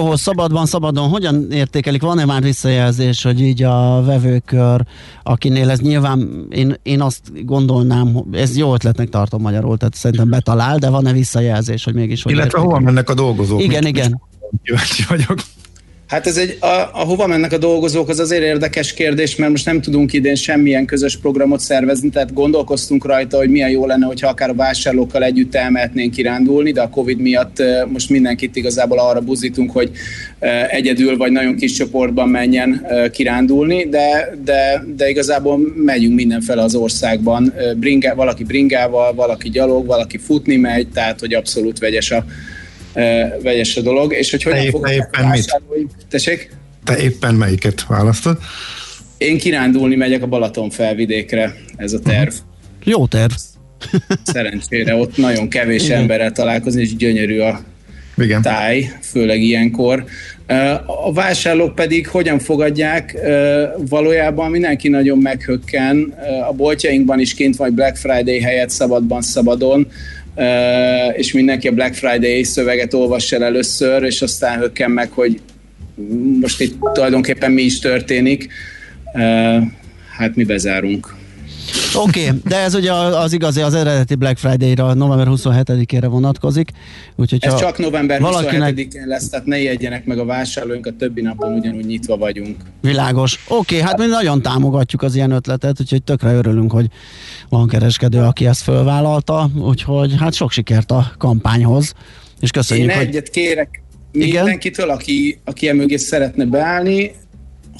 Ó, szabadban, szabadon, hogyan értékelik? Van-e már visszajelzés, hogy így a vevőkör, akinél ez nyilván, én, én azt gondolnám, ez jó ötletnek tartom magyarul, tehát szerintem betalál, de van-e visszajelzés, hogy mégis hogy Illetve hova mennek a dolgozók? Igen, igen. Kíváncsi vagyok. Hát ez egy, a, a hova mennek a dolgozók, az azért érdekes kérdés, mert most nem tudunk idén semmilyen közös programot szervezni, tehát gondolkoztunk rajta, hogy milyen jó lenne, hogyha akár a vásárlókkal együtt elmehetnénk kirándulni, de a Covid miatt most mindenkit igazából arra buzítunk, hogy egyedül vagy nagyon kis csoportban menjen kirándulni, de, de, de igazából megyünk mindenfele az országban, bringa, valaki bringával, valaki gyalog, valaki futni megy, tehát hogy abszolút vegyes a, vegyes a dolog, és hogy hogyan fogok éppen mit? Tessék? Te éppen melyiket választod? Én kirándulni megyek a Balaton felvidékre, ez a terv. Uh-huh. Jó terv. Szerencsére ott nagyon kevés Igen. emberrel találkozni, és gyönyörű a Igen. táj, főleg ilyenkor. A vásárlók pedig hogyan fogadják? Valójában mindenki nagyon meghökken. A boltjainkban is kint vagy Black Friday helyett szabadban szabadon és mindenki a Black Friday szöveget olvass el először, és aztán hökken meg, hogy most itt tulajdonképpen mi is történik. Hát mi bezárunk. Oké, okay, de ez ugye az igazi, az eredeti Black Friday-ra, november 27-ére vonatkozik. Úgyhogy ez csak november valakinek... 27-én lesz, tehát ne jegyenek meg a vásárlóink, a többi napon ugyanúgy nyitva vagyunk. Világos. Oké, okay, hát mi nagyon támogatjuk az ilyen ötletet, úgyhogy tökre örülünk, hogy van kereskedő, aki ezt fölvállalta, úgyhogy hát sok sikert a kampányhoz. És köszönjük, Én egyet kérek mindenkitől, aki, aki emögé szeretne beállni,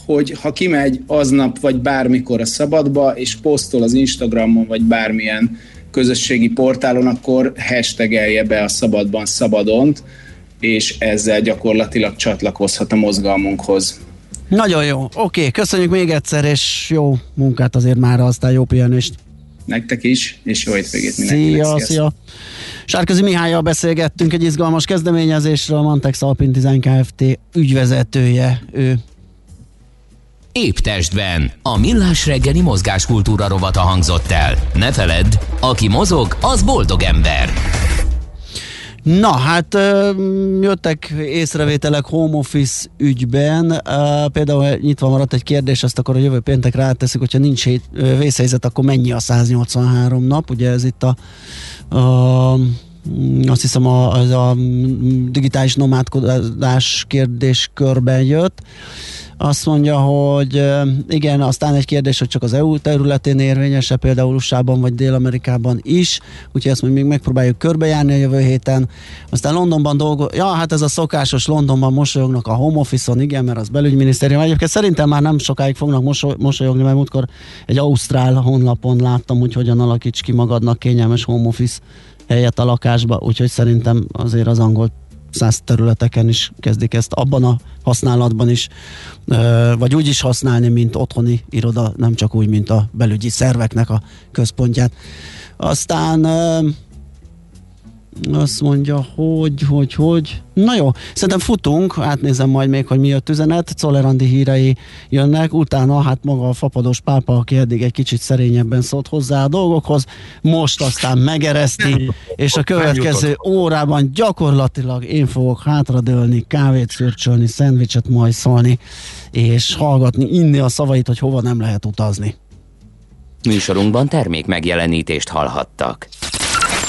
hogy ha kimegy aznap vagy bármikor a szabadba, és posztol az Instagramon, vagy bármilyen közösségi portálon, akkor hashtagelje be a szabadban szabadont, és ezzel gyakorlatilag csatlakozhat a mozgalmunkhoz. Nagyon jó. Oké, köszönjük még egyszer, és jó munkát azért már, aztán jó pihenést. Nektek is, és jó hétvégét mindenkinek. Szia, szia. Sárközi Mihályjal beszélgettünk egy izgalmas kezdeményezésről, a Mantex Alpin Design Kft. ügyvezetője ő. Épp testben. A millás reggeli mozgáskultúra rovata hangzott el. Ne feledd, aki mozog, az boldog ember. Na, hát jöttek észrevételek home office ügyben. Például nyitva maradt egy kérdés, ezt akkor a jövő péntek ráteszik, hogyha nincs vészhelyzet, akkor mennyi a 183 nap? Ugye ez itt a, a azt hiszem a, az a digitális nomádkodás kérdéskörben jött. Azt mondja, hogy igen, aztán egy kérdés, hogy csak az EU területén érvényese, például usa vagy Dél-Amerikában is, úgyhogy ezt még megpróbáljuk körbejárni a jövő héten. Aztán Londonban dolgo, ja, hát ez a szokásos Londonban mosolyognak a home office-on, igen, mert az belügyminisztérium. Egyébként szerintem már nem sokáig fognak mosolyogni, mert múltkor egy ausztrál honlapon láttam, hogy hogyan alakíts ki magadnak kényelmes home office helyet a lakásba, úgyhogy szerintem azért az angol száz területeken is kezdik ezt abban a használatban is, vagy úgy is használni, mint otthoni iroda, nem csak úgy, mint a belügyi szerveknek a központját. Aztán azt mondja, hogy, hogy, hogy. Na jó, szerintem futunk, átnézem majd még, hogy mi a üzenet. Czolerandi hírei jönnek, utána hát maga a fapados pápa, aki eddig egy kicsit szerényebben szólt hozzá a dolgokhoz, most aztán megereszti, és a következő órában gyakorlatilag én fogok hátradőlni, kávét szürcsölni, szendvicset majd szólni, és hallgatni, inni a szavait, hogy hova nem lehet utazni. Műsorunkban termék megjelenítést hallhattak.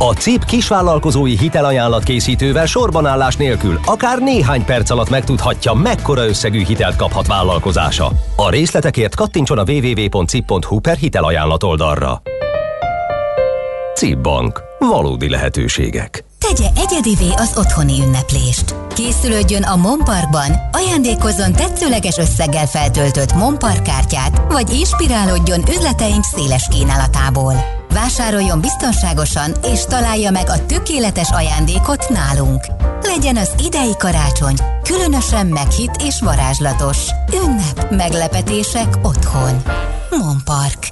A CIP kisvállalkozói hitelajánlat készítővel sorbanállás nélkül akár néhány perc alatt megtudhatja, mekkora összegű hitelt kaphat vállalkozása. A részletekért kattintson a www.cip.hu per hitelajánlat oldalra. CIP Bank. Valódi lehetőségek. Tegye egyedivé az otthoni ünneplést. Készülődjön a Monparkban, ajándékozzon tetszőleges összeggel feltöltött Monpark kártyát, vagy inspirálódjon üzleteink széles kínálatából. Vásároljon biztonságosan és találja meg a tökéletes ajándékot nálunk. legyen az idei karácsony, különösen meghit és varázslatos. Ünnep, meglepetések otthon. Monpark.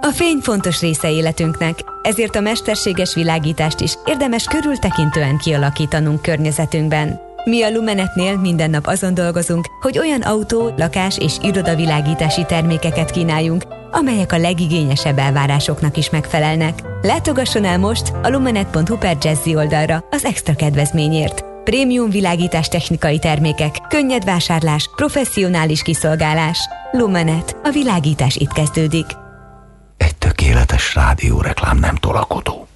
A fény fontos része életünknek, ezért a mesterséges világítást is érdemes körültekintően kialakítanunk környezetünkben. Mi a Lumenetnél minden nap azon dolgozunk, hogy olyan autó, lakás és irodavilágítási termékeket kínáljunk, amelyek a legigényesebb elvárásoknak is megfelelnek. Látogasson el most a lumenet.hu per Jazzy oldalra az extra kedvezményért. Prémium világítás technikai termékek, könnyed vásárlás, professzionális kiszolgálás. Lumenet. A világítás itt kezdődik. Egy tökéletes rádióreklám nem tolakodó.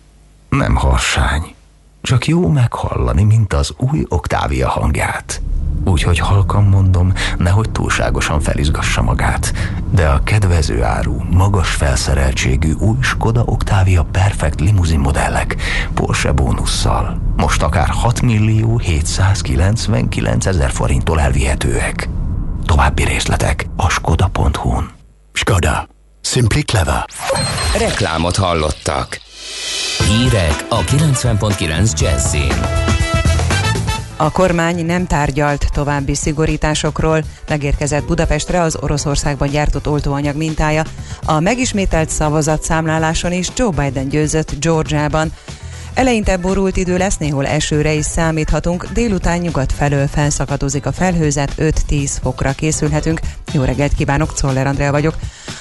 Nem harsány. Csak jó meghallani, mint az új Oktávia hangját. Úgyhogy halkan mondom, nehogy túlságosan felizgassa magát. De a kedvező áru, magas felszereltségű új Skoda Octavia Perfect limuzin modellek Porsche bónusszal most akár 6 millió 799 ezer forinttól elvihetőek. További részletek a skoda.hu-n. Skoda. Simply clever. Reklámot hallottak. Hírek a 90.9 Jazzin. A kormány nem tárgyalt további szigorításokról, megérkezett Budapestre az Oroszországban gyártott oltóanyag mintája. A megismételt szavazatszámláláson is Joe Biden győzött Georgiában. Eleinte borult idő lesz, néhol esőre is számíthatunk, délután nyugat felől felszakadozik a felhőzet, 5-10 fokra készülhetünk. Jó reggelt kívánok, Czoller Andrea vagyok.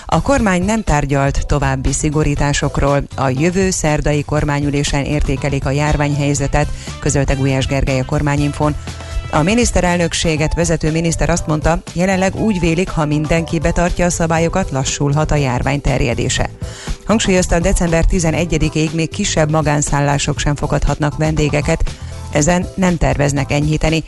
A kormány nem tárgyalt további szigorításokról. A jövő szerdai kormányülésen értékelik a járványhelyzetet, közölte Gulyás Gergely a kormányinfon. A miniszterelnökséget vezető miniszter azt mondta, jelenleg úgy vélik, ha mindenki betartja a szabályokat, lassulhat a járvány terjedése. Hangsúlyozta, december 11-ig még kisebb magánszállások sem fogadhatnak vendégeket, ezen nem terveznek enyhíteni.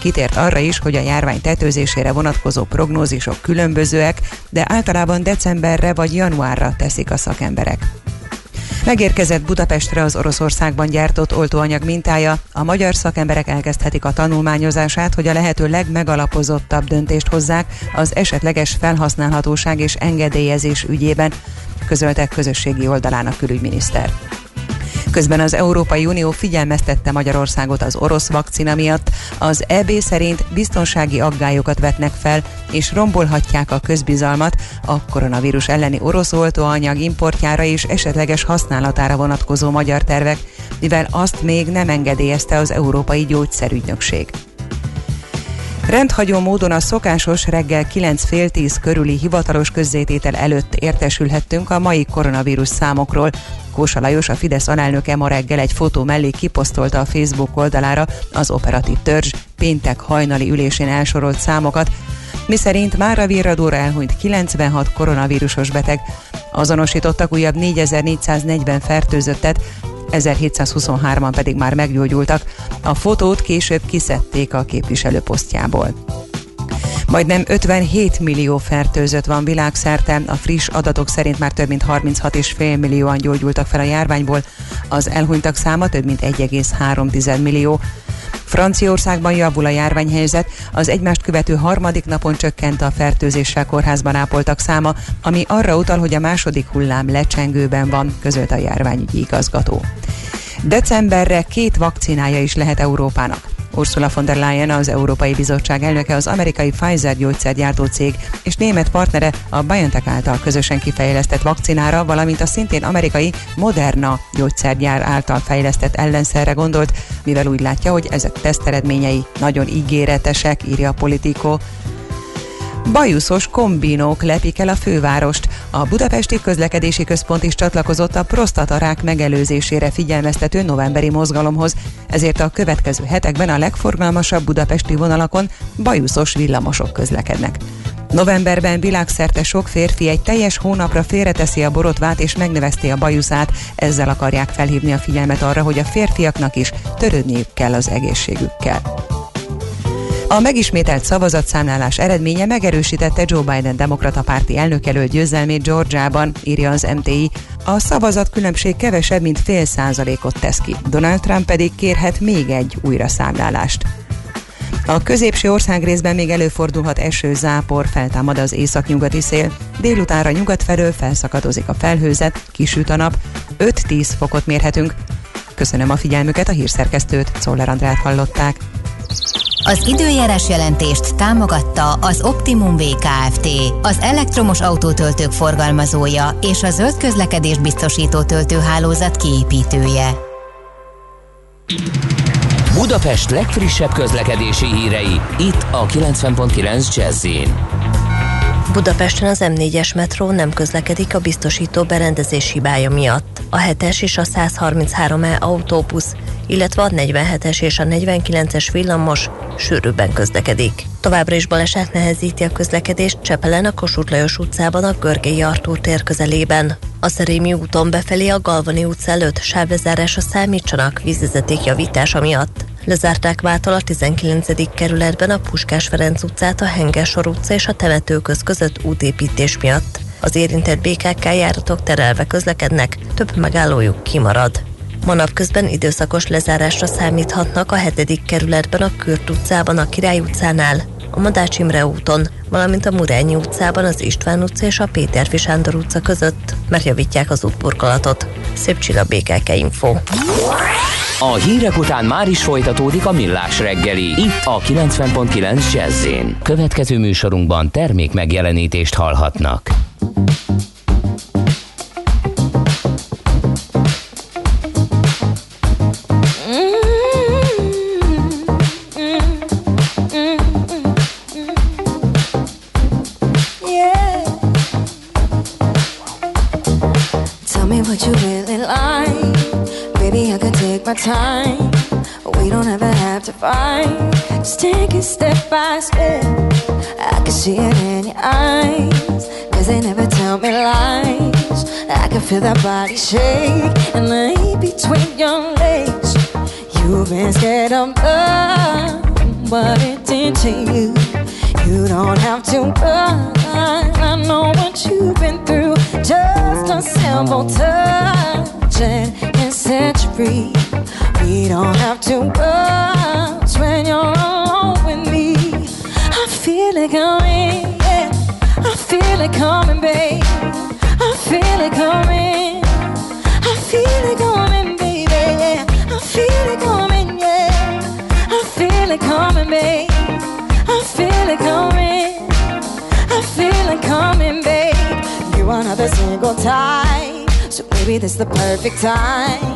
Kitért arra is, hogy a járvány tetőzésére vonatkozó prognózisok különbözőek, de általában decemberre vagy januárra teszik a szakemberek. Megérkezett Budapestre az Oroszországban gyártott oltóanyag mintája. A magyar szakemberek elkezdhetik a tanulmányozását, hogy a lehető legmegalapozottabb döntést hozzák az esetleges felhasználhatóság és engedélyezés ügyében, közölte közösségi oldalán a külügyminiszter. Közben az Európai Unió figyelmeztette Magyarországot az orosz vakcina miatt. Az EB szerint biztonsági aggályokat vetnek fel, és rombolhatják a közbizalmat a koronavírus elleni orosz oltóanyag importjára és esetleges használatára vonatkozó magyar tervek, mivel azt még nem engedélyezte az Európai Gyógyszerügynökség. Rendhagyó módon a szokásos reggel 9 fél 10 körüli hivatalos közzététel előtt értesülhettünk a mai koronavírus számokról. Kósa Lajos, a Fidesz alelnöke ma reggel egy fotó mellé kiposztolta a Facebook oldalára az operatív törzs péntek hajnali ülésén elsorolt számokat, miszerint már a virradóra elhunyt 96 koronavírusos beteg, azonosítottak újabb 4440 fertőzöttet, 1723-an pedig már meggyógyultak. A fotót később kiszedték a képviselő posztjából. Majdnem 57 millió fertőzött van világszerte, a friss adatok szerint már több mint 36,5 millióan gyógyultak fel a járványból, az elhunytak száma több mint 1,3 millió. Franciaországban javul a járványhelyzet, az egymást követő harmadik napon csökkent a fertőzéssel kórházban ápoltak száma, ami arra utal, hogy a második hullám lecsengőben van, közölt a járványügyi igazgató. Decemberre két vakcinája is lehet Európának. Ursula von der Leyen, az Európai Bizottság elnöke, az amerikai Pfizer gyógyszergyártó cég és német partnere a BioNTech által közösen kifejlesztett vakcinára, valamint a szintén amerikai Moderna gyógyszergyár által fejlesztett ellenszerre gondolt, mivel úgy látja, hogy ezek teszteredményei nagyon ígéretesek, írja a Politico. Bajuszos kombinók lepik el a fővárost. A Budapesti Közlekedési Központ is csatlakozott a prostatarák megelőzésére figyelmeztető novemberi mozgalomhoz, ezért a következő hetekben a legforgalmasabb budapesti vonalakon bajuszos villamosok közlekednek. Novemberben világszerte sok férfi egy teljes hónapra félreteszi a borotvát és megnevezti a bajuszát, ezzel akarják felhívni a figyelmet arra, hogy a férfiaknak is törődniük kell az egészségükkel. A megismételt szavazatszámlálás eredménye megerősítette Joe Biden demokrata párti elnökelő győzelmét Georgiában, írja az MTI. A szavazat különbség kevesebb, mint fél százalékot tesz ki. Donald Trump pedig kérhet még egy újraszámlálást. A középső ország részben még előfordulhat eső, zápor, feltámad az északnyugati szél. Délutánra nyugat felől felszakadozik a felhőzet, kisüt a nap, 5-10 fokot mérhetünk. Köszönöm a figyelmüket, a hírszerkesztőt, Czoller Andrát hallották. Az időjárás jelentést támogatta az Optimum VKFT, az elektromos autótöltők forgalmazója és a zöld közlekedés biztosító töltőhálózat kiépítője. Budapest legfrissebb közlekedési hírei, itt a 90.9 jazz Budapesten az M4-es metró nem közlekedik a biztosító berendezés hibája miatt. A 7-es és a 133E autóbusz, illetve a 47-es és a 49-es villamos sűrűbben közlekedik. Továbbra is baleset nehezíti a közlekedést Csepelen a Kossuth Lajos utcában a Görgei Artúr tér közelében. A Szerémi úton befelé a Galvani utca előtt sávlezárásra számítsanak vízvezeték javítása miatt. Lezárták mától a 19. kerületben a Puskás Ferenc utcát, a Hengesor utca és a temetőköz között útépítés miatt. Az érintett BKK járatok terelve közlekednek, több megállójuk kimarad. Ma napközben időszakos lezárásra számíthatnak a 7. kerületben a Kürt utcában, a Király utcánál, a Madács Imre úton, valamint a Murányi utcában az István utca és a Péter Sándor utca között, mert javítják az útburkolatot. Szép csilla BKK Info. A hírek után már is folytatódik a millás reggeli, itt a 90.9 jazz Következő műsorunkban termék megjelenítést hallhatnak. Time. We don't ever have to fight. Just take it step by step. I can see it in your eyes. Cause they never tell me lies. I can feel that body shake and lay between your legs. You've been scared of love, but it did to you. You don't have to run. I know what you've been through. Just a simple touch and can set you free. We don't have to rush when you're alone with me. I feel it coming, yeah. I feel it coming, babe. I feel it coming. I feel it coming, baby. I feel it coming, yeah. I feel it coming, babe. I feel it coming. I feel it coming, babe. You are another single time, so maybe this is the perfect time.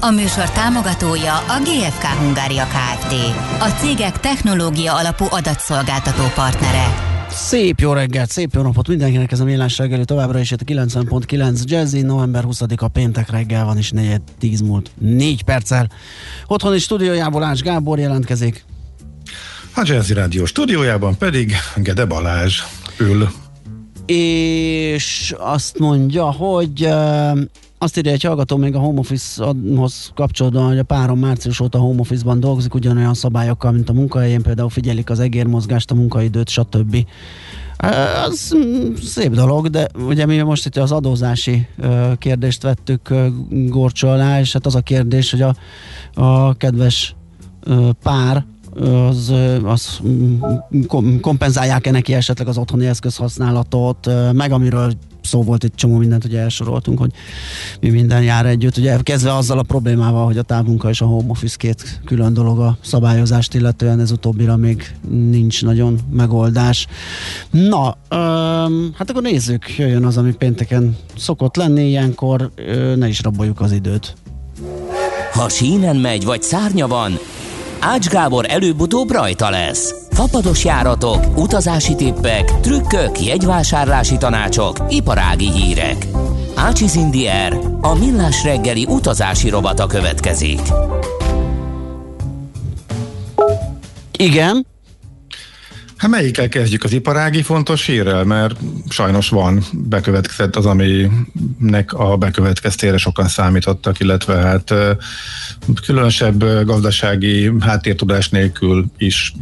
A műsor támogatója a GFK Hungária Kft. A cégek technológia alapú adatszolgáltató partnere. Szép jó reggelt, szép jó napot mindenkinek ez a millás reggeli továbbra is itt a 90.9 Jazzy, november 20-a péntek reggel van és 4 10 múlt 4 perccel. Otthoni stúdiójából Ács Gábor jelentkezik. A Jazzy Rádió stúdiójában pedig Gede Balázs ül. És azt mondja, hogy uh, azt írja egy hallgató még a home office-hoz kapcsolódóan, hogy a párom március óta home office-ban dolgozik, ugyanolyan szabályokkal, mint a munkahelyén, például figyelik az egérmozgást, a munkaidőt, stb. Az mm, szép dolog, de ugye mi most itt az adózási kérdést vettük gorcsó alá, és hát az a kérdés, hogy a, a kedves pár az, az mm, kompenzálják-e neki esetleg az otthoni eszközhasználatot, meg amiről szó volt egy csomó mindent, hogy elsoroltunk, hogy mi minden jár együtt. Ugye kezdve azzal a problémával, hogy a távmunka és a home office két külön dolog a szabályozást, illetően ez utóbbira még nincs nagyon megoldás. Na, öm, hát akkor nézzük, jöjjön az, ami pénteken szokott lenni, ilyenkor ö, ne is raboljuk az időt. Ha sínen megy, vagy szárnya van, Ács Gábor előbb-utóbb rajta lesz. Fapados járatok, utazási tippek, trükkök, jegyvásárlási tanácsok, iparági hírek. Ácsiz Indier, a millás reggeli utazási robata következik. Igen, Hát melyikkel kezdjük? Az iparági fontos hírrel, mert sajnos van bekövetkezett az, aminek a bekövetkeztére sokan számítottak, illetve hát különösebb gazdasági háttértudás nélkül is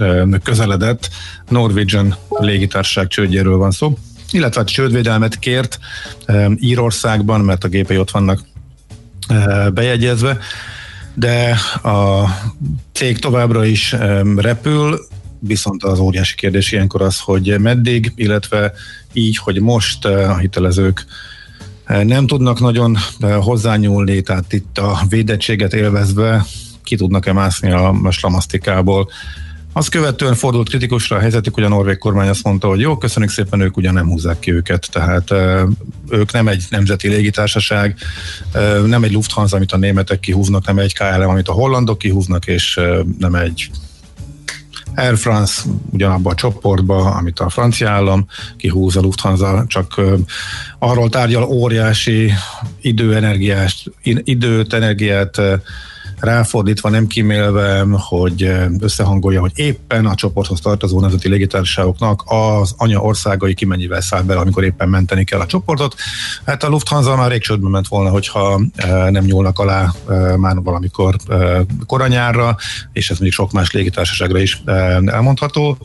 közeledett. Norwegian légitársaság csődjéről van szó, illetve hát csődvédelmet kért Írországban, mert a gépei ott vannak bejegyezve, de a cég továbbra is repül, viszont az óriási kérdés ilyenkor az, hogy meddig, illetve így, hogy most eh, a hitelezők eh, nem tudnak nagyon eh, hozzányúlni, tehát itt a védettséget élvezve ki tudnak-e mászni a slamasztikából. Azt követően fordult kritikusra a helyzetük, hogy a norvég kormány azt mondta, hogy jó, köszönjük szépen, ők ugyan nem húzzák ki őket, tehát ők nem egy nemzeti légitársaság, nem egy Lufthansa, amit a németek kihúznak, nem egy KLM, amit a hollandok kihúznak, és nem egy Air France ugyanabban a csoportba, amit a francia állam kihúz a Lufthansa, csak arról tárgyal óriási időenergiás, időt, energiát ráfordítva, nem kimélve, hogy összehangolja, hogy éppen a csoporthoz tartozó nemzeti légitársaságoknak az anya országai ki száll bele, amikor éppen menteni kell a csoportot. Hát a Lufthansa már rég csődbe ment volna, hogyha nem nyúlnak alá már valamikor koranyárra, és ez még sok más légitársaságra is elmondható.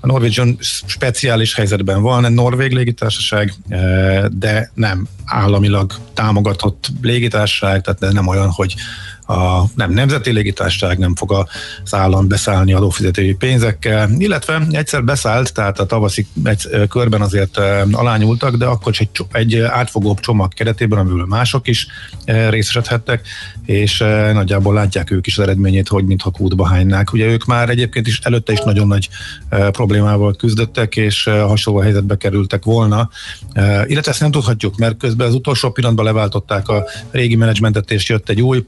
A Norwegian speciális helyzetben van, egy norvég légitársaság, de nem államilag támogatott légitársaság, tehát nem olyan, hogy a nem nemzeti légitársaság nem fog az állam beszállni adófizetői pénzekkel, illetve egyszer beszállt, tehát a tavaszi egy, körben azért alányultak, de akkor egy, egy átfogóbb csomag keretében, amiből mások is részesedhettek, és nagyjából látják ők is az eredményét, hogy mintha kútba hánynák. Ugye ők már egyébként is előtte is nagyon nagy problémával küzdöttek, és hasonló helyzetbe kerültek volna, illetve ezt nem tudhatjuk, mert közben az utolsó pillanatban leváltották a régi menedzsmentet, és jött egy új,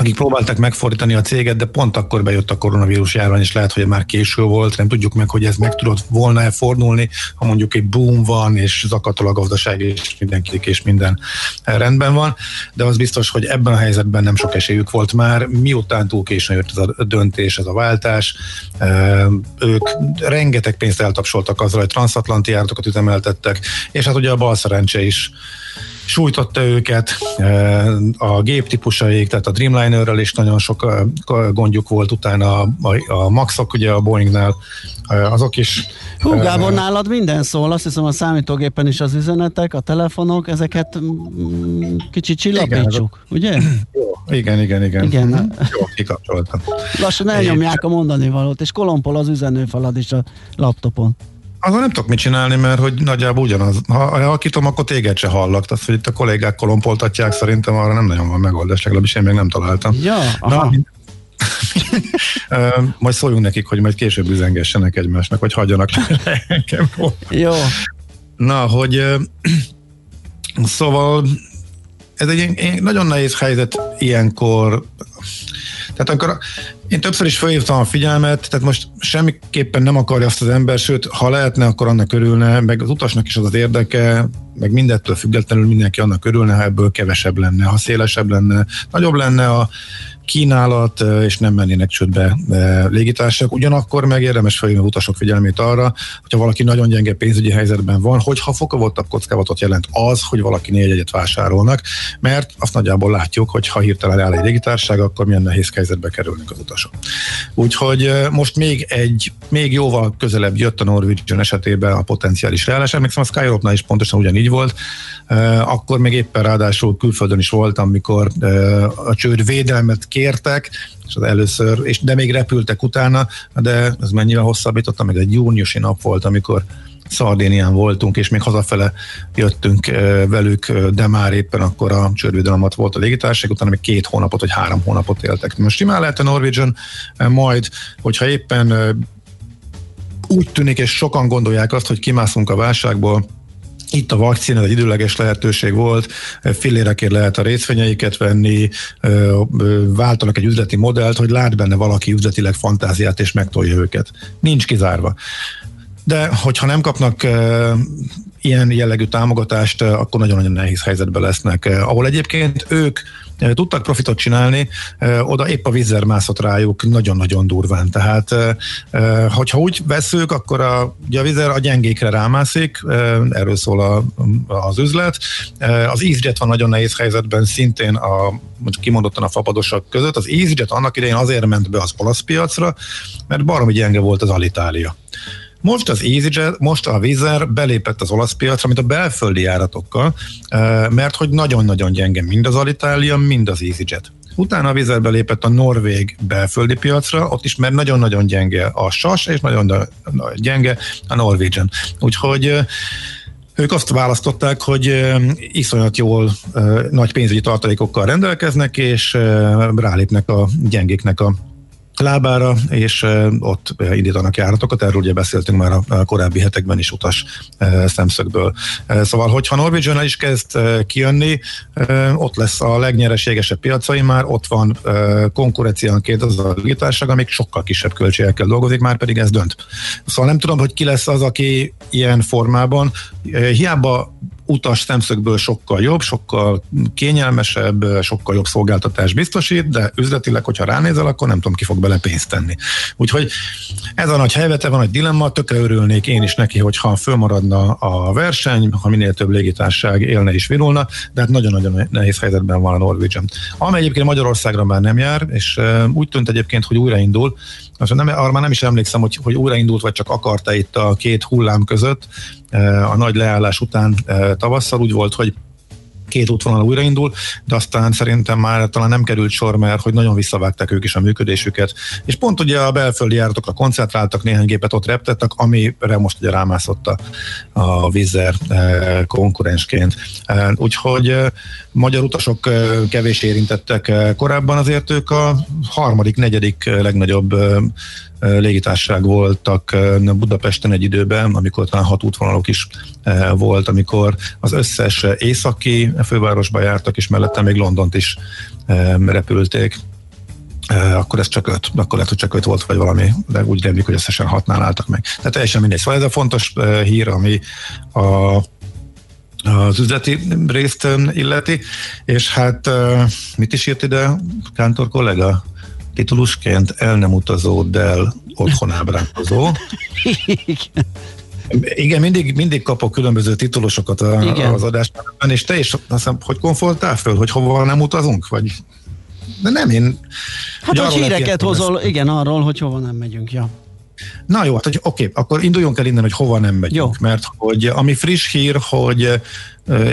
akik próbáltak megfordítani a céget, de pont akkor bejött a koronavírus járvány, és lehet, hogy már késő volt, nem tudjuk meg, hogy ez meg tudott volna-e fordulni, ha mondjuk egy boom van, és zakatol a gazdaság, és mindenki és minden rendben van, de az biztos, hogy ebben a helyzetben nem sok esélyük volt már, miután túl későn jött ez a döntés, ez a váltás, ők rengeteg pénzt eltapsoltak azzal, hogy transatlanti járatokat üzemeltettek, és hát ugye a bal szerencse is sújtotta őket, e, a géptípusaik, tehát a Dreamlinerrel is nagyon sok e, gondjuk volt utána, a, a Maxok ugye a Boeingnál, e, azok is. Hú, Gábor, nálad minden szól, azt hiszem a számítógépen is az üzenetek, a telefonok, ezeket mm, kicsit csillapítsuk, ugye? Jó, igen, igen, igen. igen. Jó, kikapcsoltam. Lassan elnyomják a mondani valót, és kolompol az üzenőfalad is a laptopon. Azon nem tudok mit csinálni, mert hogy nagyjából ugyanaz. Ha alakítom, akkor téged se hallak. Tehát, hogy itt a kollégák kolompoltatják, szerintem arra nem nagyon van megoldás, legalábbis én még nem találtam. Ja, aha. Na, majd szóljunk nekik, hogy majd később üzengessenek egymásnak, vagy hagyjanak engem. Jó. Na, hogy szóval ez egy nagyon nehéz helyzet ilyenkor. Tehát akkor én többször is felhívtam a figyelmet, tehát most semmiképpen nem akarja azt az ember, sőt, ha lehetne, akkor annak örülne, meg az utasnak is az az érdeke, meg mindettől függetlenül mindenki annak örülne, ha ebből kevesebb lenne, ha szélesebb lenne, nagyobb lenne a kínálat, és nem mennének csődbe légitársak. Ugyanakkor meg érdemes felhívni utasok figyelmét arra, hogyha valaki nagyon gyenge pénzügyi helyzetben van, hogyha fokozottabb kockázatot jelent az, hogy valaki négy egyet vásárolnak, mert azt nagyjából látjuk, hogy ha hirtelen áll egy légitárság, akkor milyen nehéz helyzetbe kerülnek az utasok. Úgyhogy most még egy, még jóval közelebb jött a Norwegian esetében a potenciális reállás. Emlékszem, a Skyrope-nál is pontosan ugyanígy volt. Akkor még éppen ráadásul külföldön is voltam, amikor a csőd védelmet kértek, és az először, és de még repültek utána, de ez mennyivel hosszabbította, meg egy júniusi nap volt, amikor Szardénián voltunk, és még hazafele jöttünk velük, de már éppen akkor a csődvédelmat volt a légitársaság, utána még két hónapot vagy három hónapot éltek. Most simán lehet a Norwegian, majd, hogyha éppen úgy tűnik, és sokan gondolják azt, hogy kimászunk a válságból, itt a vakcina egy időleges lehetőség volt, fillérekért lehet a részvényeiket venni, váltanak egy üzleti modellt, hogy lát benne valaki üzletileg fantáziát és megtolja őket. Nincs kizárva. De hogyha nem kapnak ilyen jellegű támogatást, akkor nagyon-nagyon nehéz helyzetben lesznek. Ahol egyébként ők tudtak profitot csinálni, oda épp a vízzer mászott rájuk nagyon-nagyon durván. Tehát, hogyha úgy veszük, akkor a, ugye a vízzer a gyengékre rámászik, erről szól a, az üzlet. Az EasyJet van nagyon nehéz helyzetben, szintén a, kimondottan a fapadosak között. Az EasyJet annak idején azért ment be az olasz piacra, mert baromi gyenge volt az Alitalia. Most az EasyJet, most a Vizer belépett az olasz piacra, mint a belföldi járatokkal, mert hogy nagyon-nagyon gyenge mind az Alitalia, mind az EasyJet. Utána a Vizer belépett a norvég belföldi piacra, ott is mert nagyon-nagyon gyenge a SAS, és nagyon gyenge a Norwegian. Úgyhogy ők azt választották, hogy iszonyat jól nagy pénzügyi tartalékokkal rendelkeznek, és rálépnek a gyengéknek a lábára, és ott indítanak járatokat, erről ugye beszéltünk már a korábbi hetekben is utas szemszögből. Szóval, hogyha Norwegian is kezd kijönni, ott lesz a legnyereségesebb piacai már, ott van konkurenciánként az a légitárság, amik sokkal kisebb költségekkel dolgozik, már pedig ez dönt. Szóval nem tudom, hogy ki lesz az, aki ilyen formában, hiába utas szemszögből sokkal jobb, sokkal kényelmesebb, sokkal jobb szolgáltatás biztosít, de üzletileg, hogyha ránézel, akkor nem tudom, ki fog bele pénzt tenni. Úgyhogy ez a nagy helyvete van egy dilemma, tökre örülnék én is neki, hogyha fölmaradna a verseny, ha minél több légitárság élne és virulna, de hát nagyon-nagyon nehéz helyzetben van a Norwegian. Amely egyébként Magyarországra már nem jár, és úgy tűnt egyébként, hogy újraindul, most nem, arra már nem is emlékszem, hogy, hogy újraindult, vagy csak akarta itt a két hullám között, a nagy leállás után tavasszal. Úgy volt, hogy két útvonal újraindul, de aztán szerintem már talán nem került sor, mert hogy nagyon visszavágták ők is a működésüket. És pont ugye a belföldi járatokra koncentráltak, néhány gépet ott reptettek, amire most ugye rámászott a, a Vizer eh, konkurensként. Eh, úgyhogy eh, magyar utasok kevés érintettek korábban, azért ők a harmadik, negyedik legnagyobb légitárság voltak Budapesten egy időben, amikor talán hat útvonalok is volt, amikor az összes északi fővárosba jártak, és mellette még Londont is repülték akkor ez csak öt, akkor lehet, hogy csak öt volt, vagy valami, de úgy reméljük, hogy összesen hatnál álltak meg. Tehát teljesen mindegy. Szóval ez a fontos hír, ami a, az üzleti részt illeti, és hát mit is írt ide Kántor kollega? Titulusként el nem utazó, Dell otthon ábrázoló. Igen. Igen, mindig, mindig kapok különböző titulusokat a, Igen. az adásban, és te is azt hiszem, hogy konfoltál föl, hogy hova nem utazunk? Vagy... De nem, én... Hát, hogy híreket hozol, lesz. igen, arról, hogy hova nem megyünk, ja. Na jó, hát hogy oké, okay, akkor induljunk el innen, hogy hova nem megyünk, jó. mert hogy ami friss hír, hogy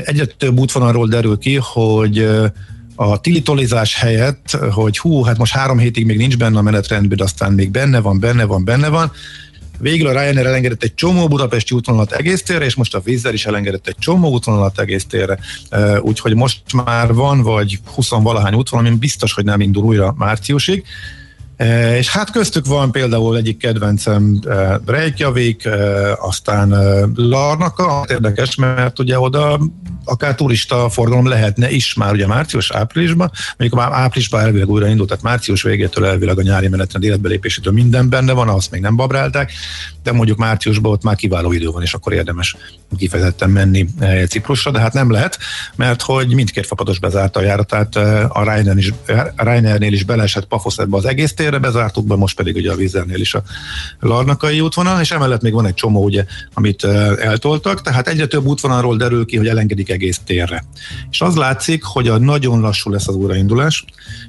egyre több útvonalról derül ki, hogy a tilitolizás helyett, hogy hú, hát most három hétig még nincs benne a menetrendben, de aztán még benne van, benne van, benne van. Végül a Ryanair elengedett egy csomó budapesti útvonalat egész térre, és most a Vízzel is elengedett egy csomó útvonalat egész térre. Úgyhogy most már van, vagy 20 valahány útvonal, ami biztos, hogy nem indul újra márciusig. És hát köztük van például egyik kedvencem Reykjavik, aztán Larnaka, érdekes, mert ugye oda akár turista forgalom lehetne is már ugye március-áprilisban, mondjuk már áprilisban elvileg újra indult, tehát március végétől elvileg a nyári menetrend életbelépésétől minden benne van, azt még nem babrálták, de mondjuk márciusban ott már kiváló idő van, és akkor érdemes kifejezetten menni Ciprusra, de hát nem lehet, mert hogy mindkét fapados bezárta a járatát, a Ryanair is, Ryanairnél is beleesett Pafoszetbe az egész térre bezártuk be, most pedig ugye a vízernél is a Larnakai útvonal, és emellett még van egy csomó, ugye, amit eltoltak, tehát egyre több útvonalról derül ki, hogy elengedik egész térre. És az látszik, hogy a nagyon lassú lesz az újraindulás,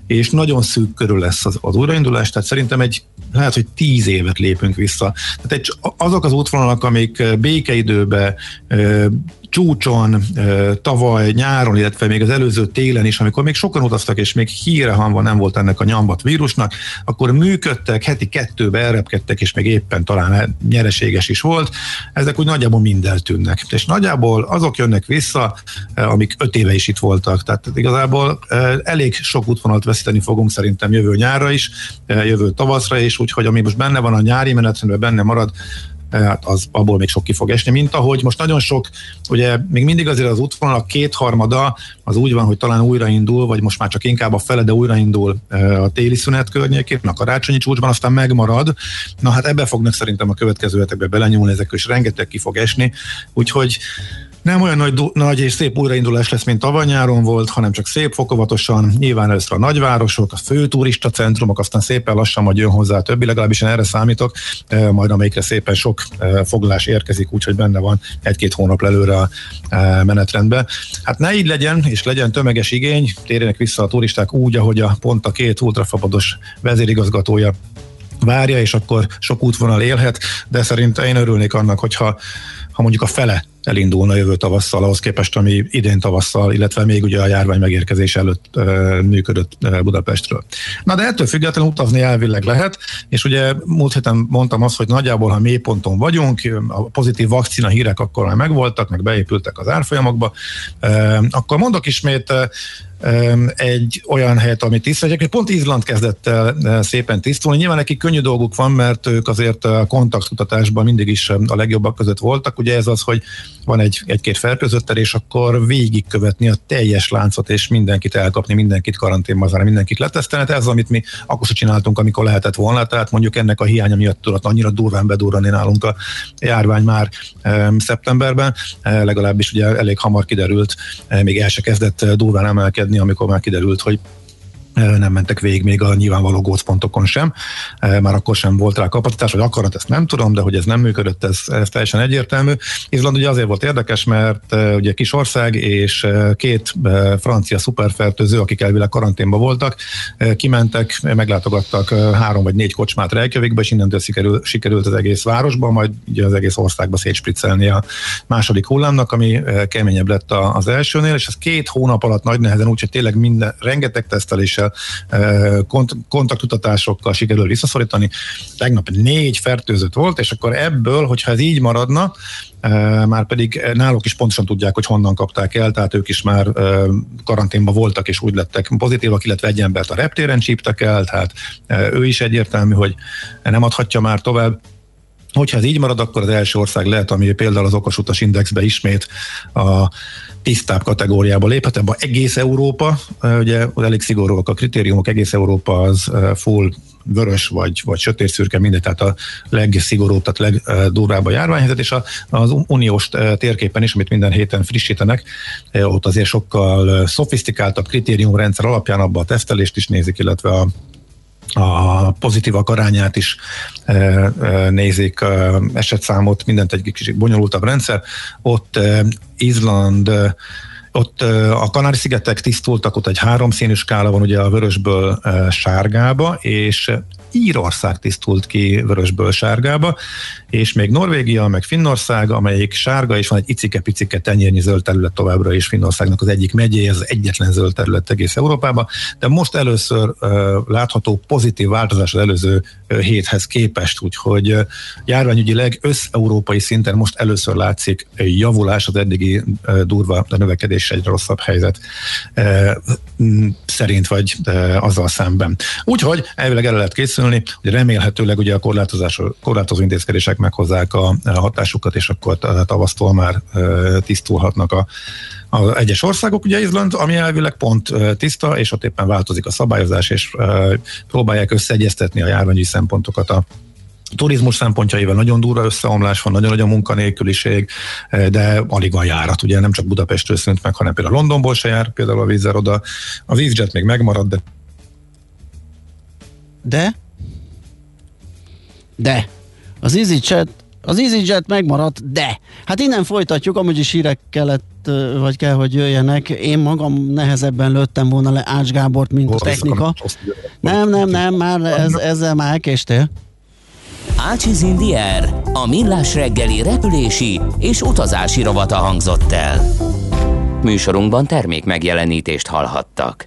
és nagyon szűk körül lesz az, az újraindulás, tehát szerintem egy, lehet, hogy tíz évet lépünk vissza. Tehát egy, azok az útvonalak, amik békeidőben csúcson, tavaly nyáron, illetve még az előző télen is, amikor még sokan utaztak, és még híre hanva nem volt ennek a nyambat vírusnak, akkor működtek, heti kettőbe elrepkedtek, és még éppen talán nyereséges is volt. Ezek úgy nagyjából mind eltűnnek. És nagyjából azok jönnek vissza, amik öt éve is itt voltak. Tehát igazából elég sok útvonalat veszíteni fogunk szerintem jövő nyárra is, jövő tavaszra is, úgyhogy ami most benne van a nyári menetrendben, benne marad, hát az abból még sok ki fog esni, mint ahogy most nagyon sok, ugye még mindig azért az útvonalak kétharmada az úgy van, hogy talán újraindul, vagy most már csak inkább a fele, de újraindul a téli szünet környékén, a karácsonyi csúcsban, aztán megmarad. Na hát ebbe fognak szerintem a következő hetekbe belenyúlni, ezek is rengeteg ki fog esni, úgyhogy nem olyan nagy, nagy és szép újraindulás lesz, mint tavaly nyáron volt, hanem csak szép fokozatosan, nyilván először a nagyvárosok, a fő turista centrumok, aztán szépen lassan majd jön hozzá a többi, legalábbis én erre számítok, majd amelyikre szépen sok foglalás érkezik, úgyhogy benne van egy-két hónap előre a menetrendbe. Hát ne így legyen, és legyen tömeges igény, térjenek vissza a turisták úgy, ahogy a pont a két ultrafabados vezérigazgatója várja, és akkor sok útvonal élhet, de szerintem én örülnék annak, hogyha ha mondjuk a fele elindulna jövő tavasszal, ahhoz képest, ami idén tavasszal, illetve még ugye a járvány megérkezés előtt működött Budapestről. Na de ettől függetlenül utazni elvileg lehet, és ugye múlt héten mondtam azt, hogy nagyjából, ha mélyponton vagyunk, a pozitív vakcina hírek akkor már megvoltak, meg beépültek az árfolyamokba, akkor mondok ismét egy olyan helyet, amit tiszteljek. Pont Izland kezdett el szépen tisztulni. Nyilván nekik könnyű dolguk van, mert ők azért a kontaktkutatásban mindig is a legjobbak között voltak. Ugye ez az, hogy van egy, egy-két fertőzöttel, és akkor végigkövetni a teljes láncot, és mindenkit elkapni, mindenkit karanténba mindenkit letesztelni. Hát ez az, amit mi akkor sem csináltunk, amikor lehetett volna. Tehát mondjuk ennek a hiánya miatt tudott annyira durván bedurrani nálunk a járvány már szeptemberben. Legalábbis ugye elég hamar kiderült, még el se kezdett durván emelkedni, amikor már kiderült, hogy nem mentek végig még a nyilvánvaló gócpontokon sem, már akkor sem volt rá kapacitás, vagy akarat, ezt nem tudom, de hogy ez nem működött, ez, ez teljesen egyértelmű. Izland ugye azért volt érdekes, mert ugye kis ország, és két francia szuperfertőző, akik elvileg karanténba voltak, kimentek, meglátogattak három vagy négy kocsmát Reykjavikba, és innentől sikerült, sikerült az egész városba, majd ugye az egész országba szétspriccelni a második hullámnak, ami keményebb lett az elsőnél, és ez két hónap alatt nagy nehezen, úgyhogy tényleg minden, rengeteg teszteléssel kont- kontaktutatásokkal sikerül visszaszorítani. Tegnap négy fertőzött volt, és akkor ebből, hogyha ez így maradna, már pedig náluk is pontosan tudják, hogy honnan kapták el, tehát ők is már karanténban voltak, és úgy lettek pozitívak, illetve egy embert a reptéren csíptek el, tehát ő is egyértelmű, hogy nem adhatja már tovább. Hogyha ez így marad, akkor az első ország lehet, ami például az okosutas indexbe ismét a tisztább kategóriába léphet, ebben egész Európa, ugye elég szigorúak a kritériumok, egész Európa az full vörös vagy, vagy sötét szürke, mindegy, tehát a legszigorúbb, tehát legdurvább a járványhelyzet, és az uniós térképen is, amit minden héten frissítenek, ott azért sokkal szofisztikáltabb kritériumrendszer alapján abban a tesztelést is nézik, illetve a a pozitívak arányát is e, e, nézik, e, esetszámot, mindent egy kicsit bonyolultabb rendszer. Ott Izland ott a Kanári-szigetek tisztultak, ott egy háromszínű skála van ugye a vörösből sárgába, és Írország tisztult ki vörösből sárgába, és még Norvégia, meg Finnország, amelyik sárga, és van egy icike-picike tenyérnyi zöld terület továbbra is Finnországnak az egyik megyé, ez az egyetlen zöld terület egész Európában, de most először uh, látható pozitív változás az előző uh, héthez képest, úgyhogy uh, járványügyileg összeurópai szinten most először látszik javulás az eddigi durva növekedés egy rosszabb helyzet szerint, vagy azzal szemben. Úgyhogy elvileg erre lehet készülni, hogy remélhetőleg ugye a korlátozás, korlátozó intézkedések meghozzák a hatásukat, és akkor tavasztól már tisztulhatnak a, a egyes országok. Ugye Izland, ami elvileg pont tiszta, és ott éppen változik a szabályozás, és próbálják összeegyeztetni a járványi szempontokat a turizmus szempontjaival nagyon durva összeomlás van, nagyon nagy a munkanélküliség, de alig van járat, ugye nem csak Budapestről szűnt meg, hanem például Londonból se jár például a vízzel oda. A vízjet még megmarad, de de? De. Az EasyJet, az EasyJet megmaradt, de. Hát innen folytatjuk, amúgy is hírek kellett, vagy kell, hogy jöjjenek. Én magam nehezebben lőttem volna le Ács Gábort, mint a technika. Nem, nem, nem, már ez, ezzel már elkéstél. Ácsiz Indier, a millás reggeli repülési és utazási rovata hangzott el. Műsorunkban termék megjelenítést hallhattak.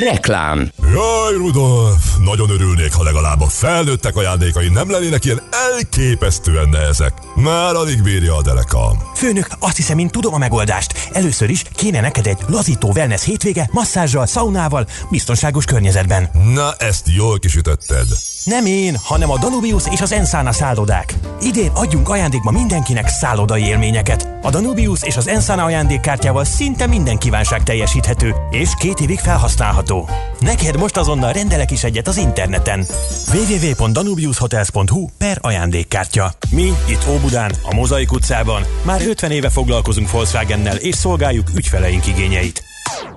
Reklám Jaj, Rudolf! Nagyon örülnék, ha legalább a felnőttek ajándékai nem lennének ilyen elképesztően nehezek. Már alig bírja a derekam. Főnök, azt hiszem, én tudom a megoldást. Először is kéne neked egy lazító wellness hétvége, masszázsal, szaunával, biztonságos környezetben. Na, ezt jól kisütötted. Nem én, hanem a Danubius és az Ensana szállodák. Idén adjunk ajándékba mindenkinek szállodai élményeket. A Danubius és az Ensana ajándékkártyával szinte minden kívánság teljesíthető, és két évig felhasználható. Neked most azonnal rendelek is egyet az interneten. www.danubiushotels.hu per ajándékkártya. Mi itt Óbudán, a Mozaik utcában már 50 éve foglalkozunk Volkswagennel és szolgáljuk ügyfeleink igényeit.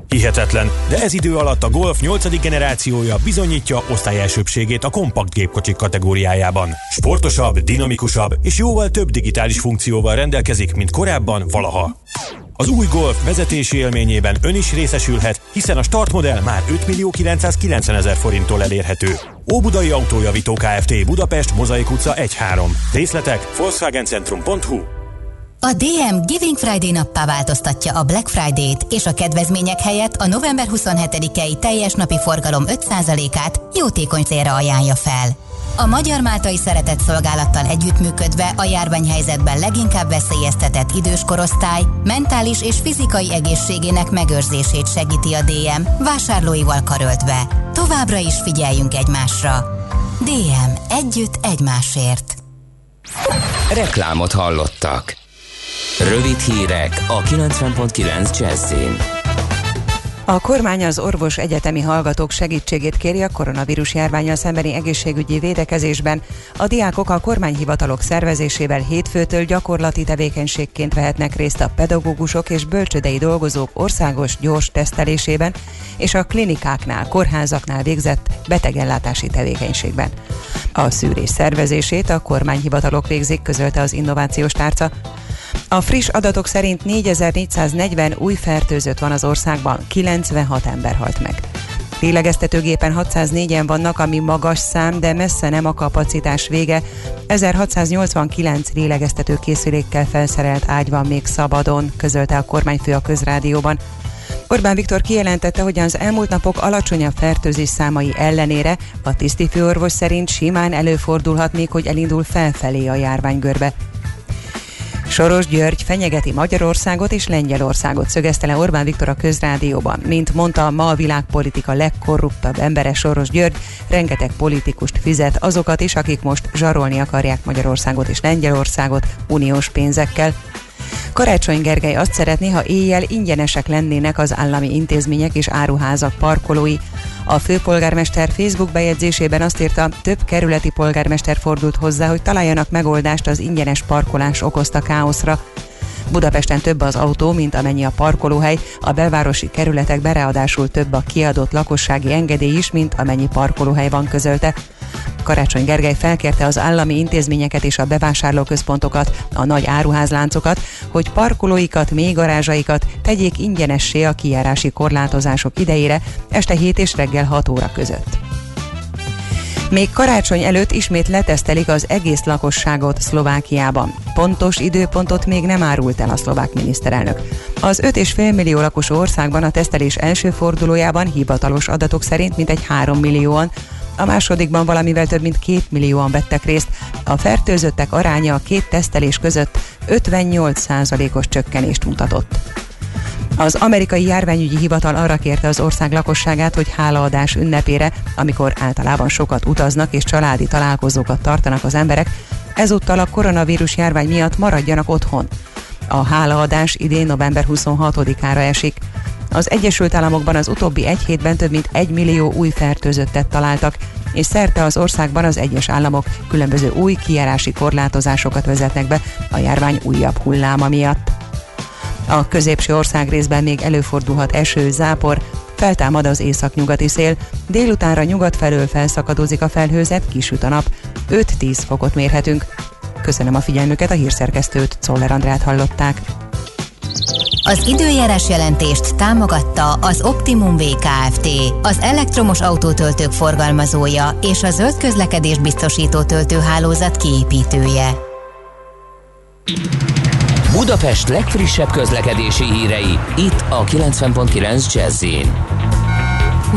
Hihetetlen, de ez idő alatt a Golf 8. generációja bizonyítja osztályelsőbségét a kompakt gépkocsik kategóriájában. Sportosabb, dinamikusabb és jóval több digitális funkcióval rendelkezik, mint korábban valaha. Az új Golf vezetési élményében ön is részesülhet, hiszen a startmodell már 5 millió 990 ezer forinttól elérhető. Óbudai Autójavító Kft. Budapest, Mozaik utca 1-3. Részletek volkswagencentrum.hu A DM Giving Friday nappá változtatja a Black Friday-t, és a kedvezmények helyett a november 27-i teljes napi forgalom 5%-át jótékony célra ajánlja fel. A Magyar Máltai Szeretett Szolgálattal együttműködve a járványhelyzetben leginkább veszélyeztetett idős korosztály mentális és fizikai egészségének megőrzését segíti a DM vásárlóival karöltve. Továbbra is figyeljünk egymásra. DM. Együtt egymásért. Reklámot hallottak. Rövid hírek a 90.9 Jazzin. A kormány az orvos egyetemi hallgatók segítségét kéri a koronavírus járványal szembeni egészségügyi védekezésben. A diákok a kormányhivatalok szervezésével hétfőtől gyakorlati tevékenységként vehetnek részt a pedagógusok és bölcsödei dolgozók országos gyors tesztelésében és a klinikáknál, kórházaknál végzett betegellátási tevékenységben. A szűrés szervezését a kormányhivatalok végzik, közölte az innovációs tárca. A friss adatok szerint 4440 új fertőzött van az országban, 96 ember halt meg. Lélegeztetőgépen 604-en vannak, ami magas szám, de messze nem a kapacitás vége. 1689 lélegeztető készülékkel felszerelt ágy van még szabadon, közölte a kormányfő a közrádióban. Orbán Viktor kijelentette, hogy az elmúlt napok alacsonyabb fertőzés számai ellenére a tisztifőorvos szerint simán előfordulhat még, hogy elindul felfelé a járványgörbe. Soros György fenyegeti Magyarországot és Lengyelországot, szögezte le Orbán Viktor a közrádióban. Mint mondta, ma a világpolitika legkorruptabb embere Soros György, rengeteg politikust fizet azokat is, akik most zsarolni akarják Magyarországot és Lengyelországot uniós pénzekkel. Karácsony Gergely azt szeretné, ha éjjel ingyenesek lennének az állami intézmények és áruházak parkolói. A főpolgármester Facebook bejegyzésében azt írta, több kerületi polgármester fordult hozzá, hogy találjanak megoldást az ingyenes parkolás okozta káoszra. Budapesten több az autó, mint amennyi a parkolóhely, a belvárosi kerületekben ráadásul több a kiadott lakossági engedély is, mint amennyi parkolóhely van közölte. Karácsony Gergely felkérte az állami intézményeket és a bevásárlóközpontokat, a nagy áruházláncokat, hogy parkolóikat, még garázsaikat tegyék ingyenessé a kijárási korlátozások idejére este 7 és reggel 6 óra között. Még karácsony előtt ismét letesztelik az egész lakosságot Szlovákiában. Pontos időpontot még nem árult el a szlovák miniszterelnök. Az 5,5 millió lakos országban a tesztelés első fordulójában hivatalos adatok szerint mintegy 3 millióan, a másodikban valamivel több mint két millióan vettek részt. A fertőzöttek aránya a két tesztelés között 58%-os csökkenést mutatott. Az amerikai járványügyi hivatal arra kérte az ország lakosságát, hogy hálaadás ünnepére, amikor általában sokat utaznak és családi találkozókat tartanak az emberek, ezúttal a koronavírus járvány miatt maradjanak otthon. A hálaadás idén november 26-ára esik. Az Egyesült Államokban az utóbbi egy hétben több mint egy millió új fertőzöttet találtak, és szerte az országban az egyes államok különböző új kijárási korlátozásokat vezetnek be a járvány újabb hulláma miatt. A középső ország részben még előfordulhat eső, zápor, feltámad az északnyugati szél, délutánra nyugat felől felszakadozik a felhőzet, kisüt a nap, 5-10 fokot mérhetünk. Köszönöm a figyelmüket, a hírszerkesztőt, Czoller Andrát hallották. Az időjárás jelentést támogatta az Optimum VKFT, az elektromos autótöltők forgalmazója és a zöld közlekedés biztosító töltőhálózat kiépítője. Budapest legfrissebb közlekedési hírei, itt a 90.9 jazz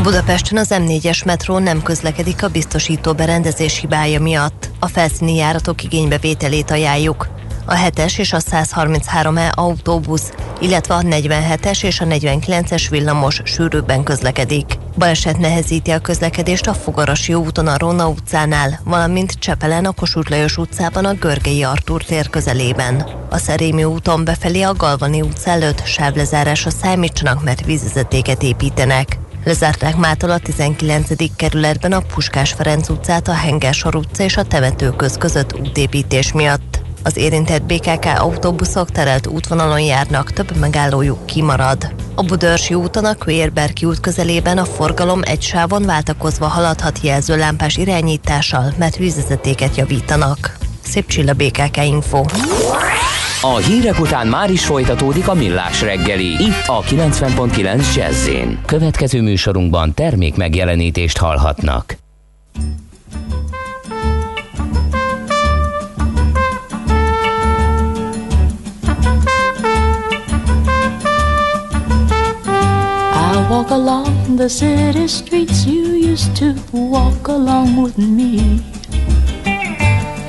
Budapesten az M4-es metró nem közlekedik a biztosító berendezés hibája miatt. A felszíni járatok igénybevételét ajánljuk. A 7-es és a 133E autóbusz, illetve a 47-es és a 49-es villamos sűrűbben közlekedik. Baleset nehezíti a közlekedést a Fogarasi úton a Róna utcánál, valamint Csepelen a Kossuth Lajos utcában a Görgei Artúr tér közelében. A Szerémi úton befelé a Galvani utca előtt sávlezárásra számítsanak, mert vízvezetéket építenek. Lezárták mától a 19. kerületben a Puskás Ferenc utcát, a Hengersor utca és a temetőköz között útépítés miatt. Az érintett BKK autóbuszok terelt útvonalon járnak, több megállójuk kimarad. A Budörsi úton a Kvérberki út közelében a forgalom egy sávon váltakozva haladhat jelzőlámpás irányítással, mert vízvezetéket javítanak. Szép csilla BKK Info. A hírek után már is folytatódik a millás reggeli, itt a 90.9 jazz Következő műsorunkban termék megjelenítést hallhatnak. Walk along the city streets you used to walk along with me.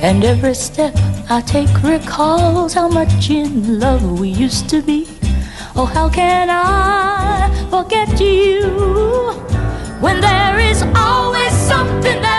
And every step I take recalls how much in love we used to be. Oh, how can I forget you when there is always something there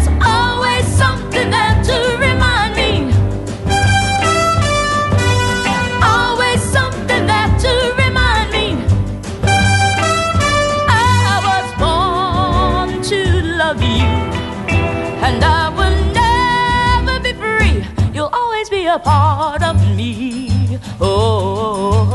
part of me. Oh, oh,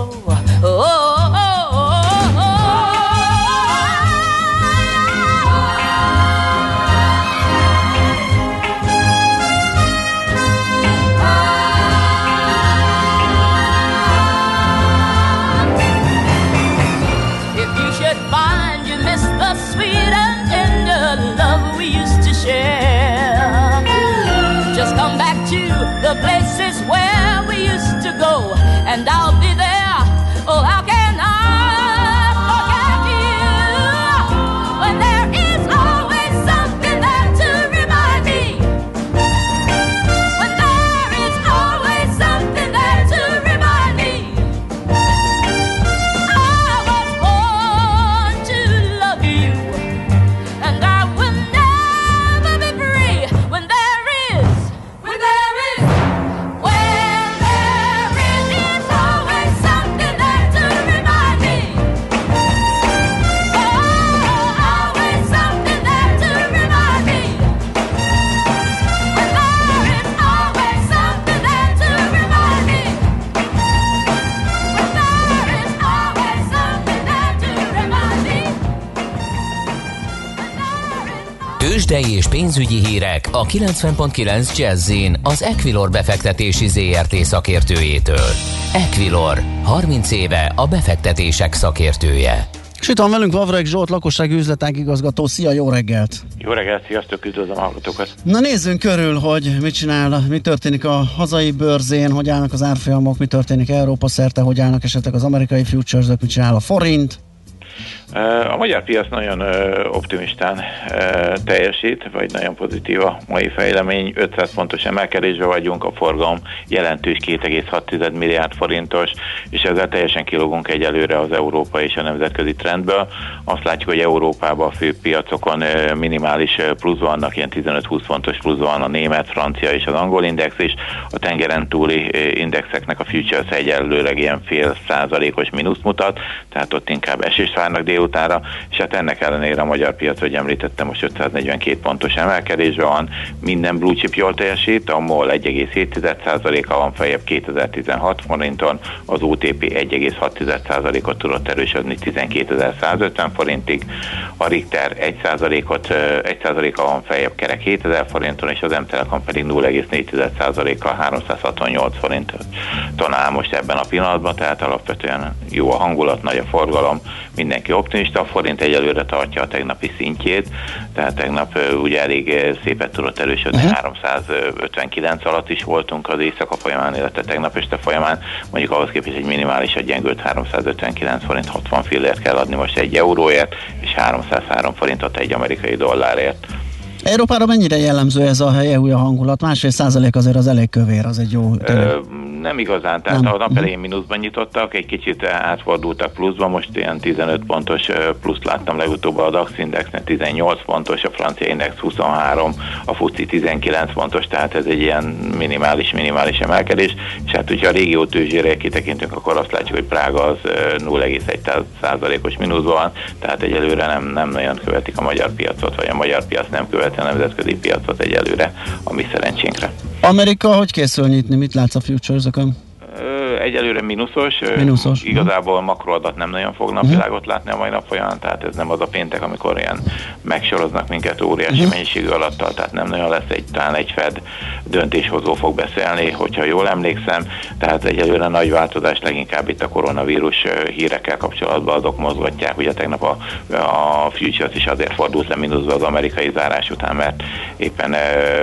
Tőzsdei és pénzügyi hírek a 90.9 jazz az Equilor befektetési ZRT szakértőjétől. Equilor, 30 éve a befektetések szakértője. És itt van velünk Vavreg Zsolt, lakossági üzletág igazgató. Szia, jó reggelt! Jó reggelt, sziasztok, üdvözlöm a hallgatókat! Na nézzünk körül, hogy mit csinál, mi történik a hazai bőrzén, hogy állnak az árfolyamok, mi történik Európa szerte, hogy állnak esetleg az amerikai futures mit csinál a forint, a magyar piac nagyon optimistán teljesít, vagy nagyon pozitív a mai fejlemény. 500 pontos emelkedésre vagyunk, a forgalom jelentős 2,6 milliárd forintos, és ezzel teljesen kilógunk egyelőre az európai és a nemzetközi trendből. Azt látjuk, hogy Európában a fő piacokon minimális plusz vannak, ilyen 15-20 fontos plusz van a német, francia és az angol index is. A tengeren túli indexeknek a futures egyelőre ilyen fél százalékos mínusz mutat, tehát ott inkább esés várnak délutánra, és hát ennek ellenére a magyar piac, hogy említettem, most 542 pontos emelkedésben van, minden blue chip jól teljesít, a MOL 1,7%-a van feljebb 2016 forinton, az OTP 1,6%-ot tudott erősödni 12.150 forintig, a Richter 1%-ot, 1%-a van feljebb kerek 7000 forinton, és az M-Telekom pedig 0,4%-a 368 forinton áll most ebben a pillanatban, tehát alapvetően jó a hangulat, nagy a forgalom, mindenki optimista, a forint egyelőre tartja a tegnapi szintjét, tehát tegnap ugye elég szépet tudott erősödni, uh-huh. 359 alatt is voltunk az éjszaka folyamán, illetve tegnap este folyamán, mondjuk ahhoz képest egy minimális gyengült 359 forint 60 fillért kell adni most egy euróért, és 303 forintot egy amerikai dollárért. Európára mennyire jellemző ez a EU hangulat? Másfél százalék azért az elég kövér, az egy jó Ö, nem igazán, tehát nem. a nap elején mínuszban nyitottak, egy kicsit átfordultak pluszba, most ilyen 15 pontos plusz láttam legutóbb a DAX indexnek 18 pontos, a francia index 23, a FUCI 19 pontos, tehát ez egy ilyen minimális, minimális emelkedés, és hát hogyha a régió tőzsére kitekintünk, akkor azt látjuk, hogy Prága az 0,1 százalékos mínuszban van, tehát egyelőre nem, nem nagyon követik a magyar piacot, vagy a magyar piac nem követi a nemzetközi piacot egyelőre a mi szerencsénkre. Amerika hogy készül nyitni? Mit látsz a futures-okon? Egyelőre mínuszos. mínuszos. Igazából makroadat nem nagyon fognak uh-huh. világot látni a mai nap folyamán, tehát ez nem az a péntek, amikor ilyen megsoroznak minket óriási uh-huh. mennyiségű alattal, tehát nem nagyon lesz egy, talán egy Fed döntéshozó fog beszélni, hogyha jól emlékszem, tehát egyelőre nagy változás leginkább itt a koronavírus hírekkel kapcsolatban azok mozgatják, ugye tegnap a, a Futures is azért fordult le mínuszba az amerikai zárás után, mert éppen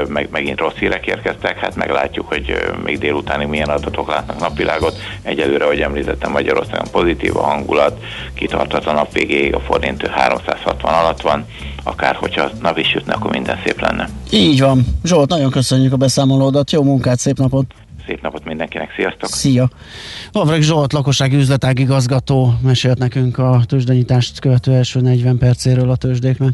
meg, megint rossz hírek érkeztek, hát meglátjuk, hogy még délutánig milyen adatok látnak napvilágot. Egyelőre, ahogy említettem, Magyarországon pozitív a hangulat, kitartott a nap végéig, a forint 360 alatt van, akár hogyha nap is jutna, akkor minden szép lenne. Így van. Zsolt, nagyon köszönjük a beszámolódat, jó munkát, szép napot! Szép napot mindenkinek, sziasztok! Szia! Vavreg Zsolt, lakossági üzletág igazgató mesélt nekünk a tőzsdenyítást követő első 40 percéről a tőzsdéknek.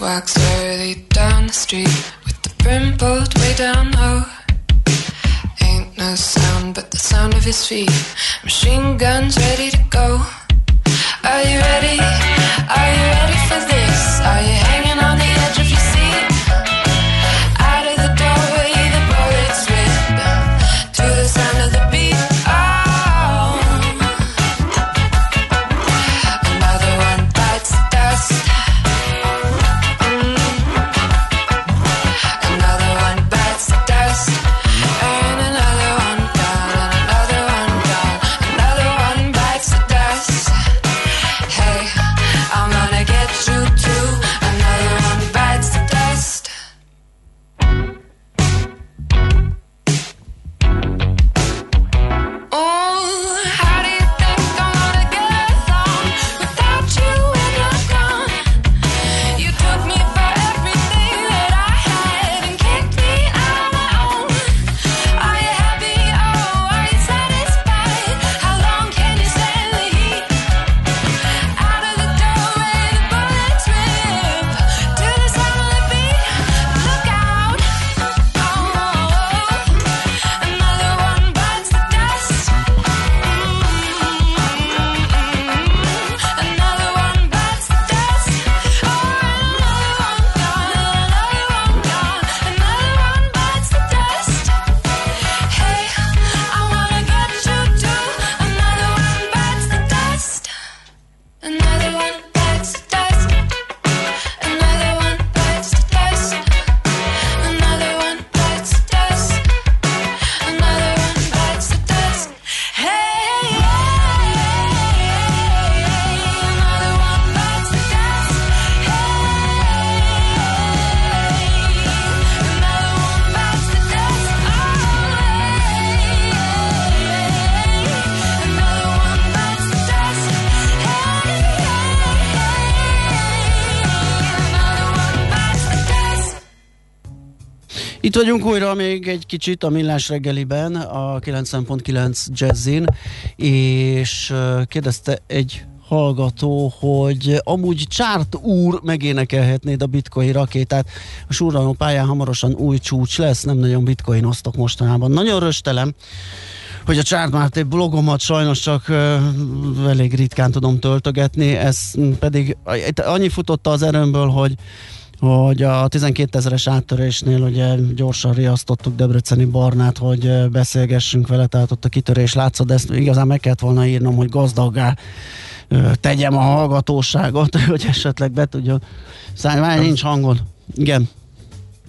Walks slowly down the street with the brim pulled way down low. Ain't no sound but the sound of his feet. Machine guns ready to go. Are you ready? Are you ready for this? Are you hanging Itt vagyunk újra még egy kicsit a Millás reggeliben, a 90.9 Jazzin, és kérdezte egy hallgató, hogy amúgy Csárt úr megénekelhetnéd a bitcoin rakétát. A surranó pályán hamarosan új csúcs lesz, nem nagyon bitcoin osztok mostanában. Nagyon röstelem, hogy a Csárt Márté blogomat sajnos csak uh, elég ritkán tudom töltögetni, ez pedig annyi futotta az erőmből, hogy hogy a 12 ezeres áttörésnél ugye gyorsan riasztottuk Debreceni Barnát, hogy beszélgessünk vele, tehát ott a kitörés látszott, de ezt igazán meg kellett volna írnom, hogy gazdaggá tegyem a hallgatóságot, hogy esetleg be tudja szállni. Nincs hangod. Igen.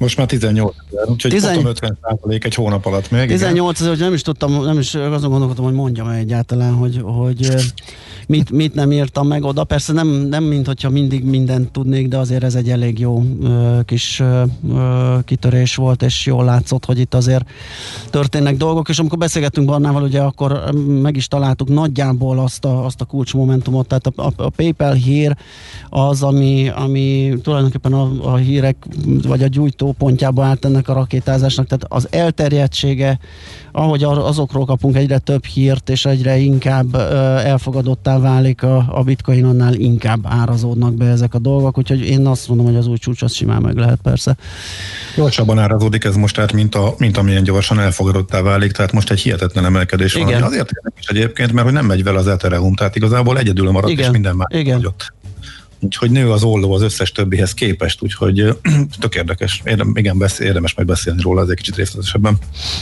Most már 18 ezer, úgyhogy 10... 50 százalék egy hónap alatt még. 18 ezer, hogy nem is tudtam, nem is azon gondolkodtam, hogy mondjam egyáltalán, hogy, hogy mit, mit nem írtam meg oda. Persze nem, nem mint hogyha mindig mindent tudnék, de azért ez egy elég jó ö, kis ö, kitörés volt, és jól látszott, hogy itt azért történnek dolgok, és amikor beszélgettünk Barnával, ugye akkor meg is találtuk nagyjából azt a, azt a kulcsmomentumot, tehát a, a, a PayPal hír az, ami, ami tulajdonképpen a, a hírek, vagy a gyújtó pontjába állt ennek a rakétázásnak, tehát az elterjedtsége, ahogy azokról kapunk egyre több hírt, és egyre inkább elfogadottá válik a, a bitcoin, annál inkább árazódnak be ezek a dolgok, úgyhogy én azt mondom, hogy az új csúcs az simán meg lehet persze. Gyorsabban árazódik ez most, tehát mint, a, mint amilyen gyorsan elfogadottá válik, tehát most egy hihetetlen emelkedés Igen. van. Azért is egyébként, mert hogy nem megy vele az Ethereum, tehát igazából egyedül maradt, Igen. és minden már Igen. Hagyott. Úgyhogy nő az olló az összes többihez képest, úgyhogy tök érdekes. Érdem, igen, beszél, érdemes majd beszélni róla, ez egy kicsit részletesebben.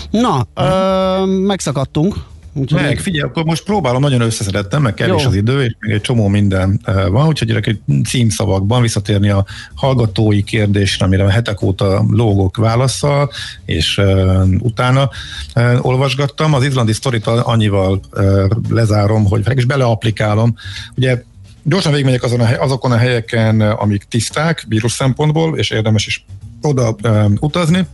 Na, ö, megszakadtunk. Úgyhogy meg, figyelj, akkor most próbálom, nagyon összeszedettem, meg kevés az idő, és még egy csomó minden van, úgyhogy egy címszavakban visszatérni a hallgatói kérdésre, amire a hetek óta lógok válaszsal, és uh, utána uh, olvasgattam. Az izlandi sztorit annyival uh, lezárom, hogy is beleaplikálom. Ugye Gyorsan végigmegyek azon a, hely, azokon a helyeken, amik tiszták vírus szempontból, és érdemes is oda um, utazni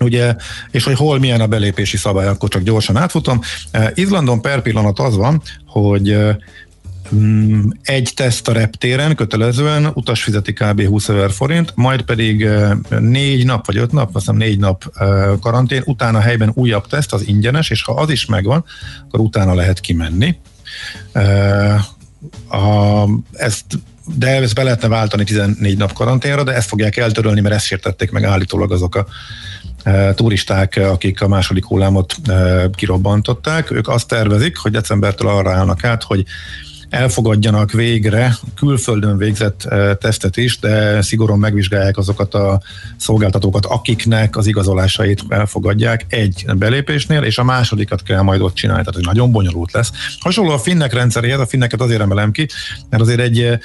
ugye, és hogy hol milyen a belépési szabály, akkor csak gyorsan átfutom. Uh, Izlandon per pillanat az van, hogy uh, egy teszt a reptéren kötelezően, utas fizeti kb. 20 ezer forint, majd pedig négy nap vagy öt nap, azt hiszem négy nap karantén, utána helyben újabb teszt, az ingyenes, és ha az is megvan, akkor utána lehet kimenni a, ezt de ezt be lehetne váltani 14 nap karanténra, de ezt fogják eltörölni, mert ezt sértették meg állítólag azok a e, turisták, akik a második hullámot e, kirobbantották. Ők azt tervezik, hogy decembertől arra állnak át, hogy elfogadjanak végre külföldön végzett eh, tesztet is, de szigorúan megvizsgálják azokat a szolgáltatókat, akiknek az igazolásait elfogadják egy belépésnél, és a másodikat kell majd ott csinálni, tehát hogy nagyon bonyolult lesz. Hasonló a finnek rendszeréhez, a finneket azért emelem ki, mert azért egy eh,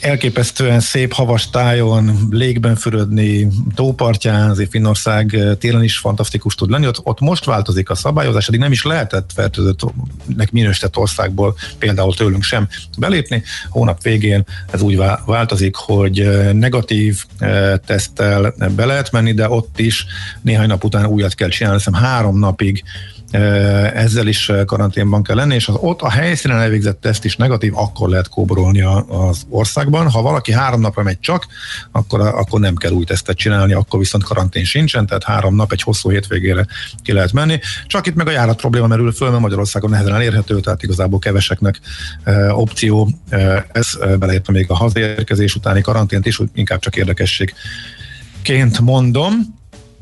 elképesztően szép havas tájon, légben fürödni, tópartján, azért Finnország eh, télen is fantasztikus tud lenni. Ott, ott most változik a szabályozás, eddig nem is lehetett fertőzöttnek minősített országból, például tőlünk sem belépni. Hónap végén ez úgy változik, hogy eh, negatív eh, teszttel be lehet menni, de ott is néhány nap után újat kell csinálni, hiszem három napig ezzel is karanténban kell lenni, és az ott a helyszínen elvégzett teszt is negatív, akkor lehet kóborolni az országban. Ha valaki három napra megy csak, akkor, akkor nem kell új tesztet csinálni, akkor viszont karantén sincsen, tehát három nap egy hosszú hétvégére ki lehet menni. Csak itt meg a járat probléma merül föl, mert Magyarországon nehezen elérhető, tehát igazából keveseknek opció. Ez beleértve még a hazaérkezés utáni karantént is, inkább csak érdekességként mondom.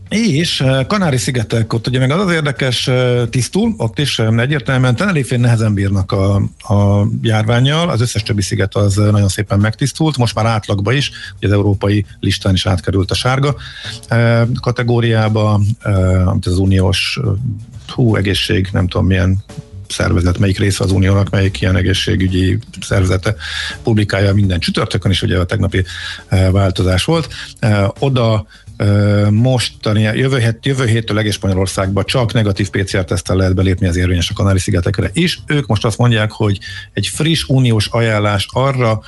És Kanári-szigetek, ott ugye meg az az érdekes tisztul, ott is egyértelműen Tenerifén nehezen bírnak a, a járványjal, az összes többi sziget az nagyon szépen megtisztult, most már átlagba is, ugye az európai listán is átkerült a sárga kategóriába, amit az uniós hú, egészség, nem tudom milyen szervezet, melyik része az uniónak, melyik ilyen egészségügyi szervezete publikálja minden csütörtökön is, ugye a tegnapi változás volt. Oda mostani, jövő, hét, jövő héttől egész Spanyolországba csak negatív PCR-tesztel lehet belépni az érvényes a Kanári-szigetekre is. Ők most azt mondják, hogy egy friss uniós ajánlás arra,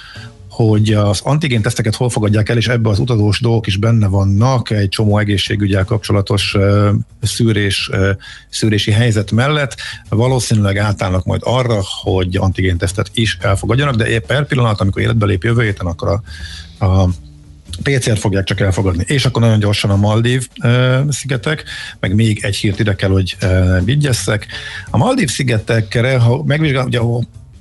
hogy az antigén teszteket hol fogadják el, és ebbe az utazós dolgok is benne vannak, egy csomó egészségügyel kapcsolatos uh, szűrés, uh, szűrési helyzet mellett valószínűleg átállnak majd arra, hogy antigén tesztet is elfogadjanak, de épp per pillanat, amikor életbe lép jövő héten, akkor a, a PCR-t fogják csak elfogadni. És akkor nagyon gyorsan a Maldív szigetek, meg még egy hírt ide kell, hogy uh, vigyesszek. A Maldív szigetekre, ha megvizsgál, ugye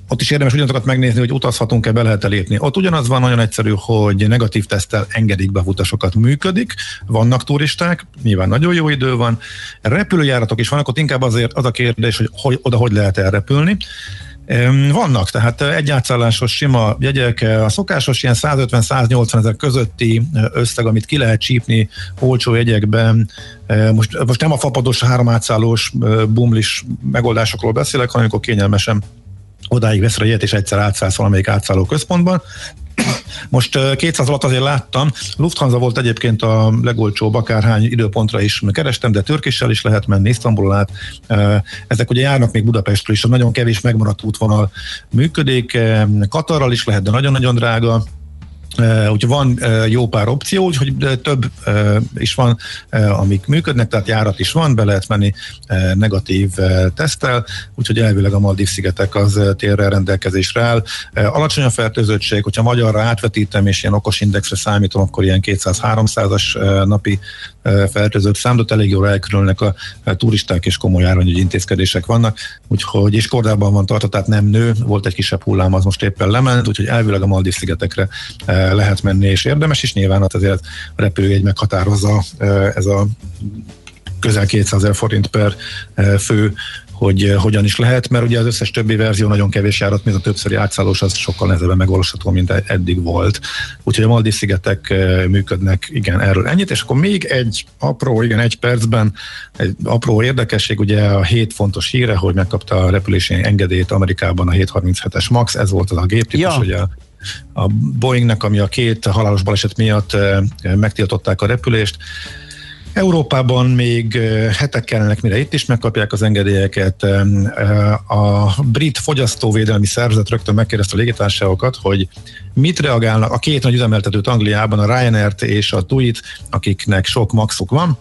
ott is érdemes ugyanazokat megnézni, hogy utazhatunk-e, be lehet lépni. Ott ugyanaz van nagyon egyszerű, hogy negatív tesztel engedik be utasokat, működik, vannak turisták, nyilván nagyon jó idő van, repülőjáratok is vannak, ott inkább azért az a kérdés, hogy, hogy oda hogy lehet elrepülni. Vannak, tehát egy átszállásos sima jegyek, a szokásos ilyen 150-180 ezer közötti összeg, amit ki lehet csípni olcsó jegyekben. Most, most nem a fapados három átszállós bumlis megoldásokról beszélek, hanem amikor kényelmesen odáig vesz a jegyet, és egyszer átszállsz valamelyik átszálló központban. Most 200 alatt azért láttam, Lufthansa volt egyébként a legolcsóbb, akárhány időpontra is kerestem, de Törkissel is lehet menni, Isztambulon át. Ezek ugye járnak még Budapestről is, nagyon kevés megmaradt útvonal működik. Katarral is lehet, de nagyon-nagyon drága Úgyhogy van jó pár opció, úgyhogy több is van, amik működnek, tehát járat is van, be lehet menni negatív tesztel, úgyhogy elvileg a Maldív szigetek az térre rendelkezésre áll. Alacsony a fertőzöttség, hogyha magyarra átvetítem és ilyen okos indexre számítom, akkor ilyen 200-300-as napi fertőzött számot, elég jól elkülönnek a turisták és komoly árványügyi intézkedések vannak, úgyhogy és kordában van tartott, tehát nem nő, volt egy kisebb hullám, az most éppen lement, úgyhogy elvileg a Maldív szigetekre lehet menni, és érdemes is. Nyilván ott azért a repülőjegy meghatározza ez a közel 200 ezer forint per fő hogy uh, hogyan is lehet, mert ugye az összes többi verzió nagyon kevés járat, mint a többszöri átszállós, az sokkal nehezebben megvalósítható, mint eddig volt. Úgyhogy a Maldiv szigetek uh, működnek, igen, erről ennyit, és akkor még egy apró, igen, egy percben, egy apró érdekesség, ugye a hét fontos híre, hogy megkapta a repülési engedélyt Amerikában a 737-es MAX, ez volt az a géptípus, ja. ugye a Boeingnek, ami a két halálos baleset miatt megtiltották a repülést. Európában még hetek kellenek, mire itt is megkapják az engedélyeket. A brit fogyasztóvédelmi szervezet rögtön megkérdezte a légitársaságokat, hogy mit reagálnak a két nagy üzemeltetőt Angliában, a Ryanair-t és a TUI-t, akiknek sok maxuk van,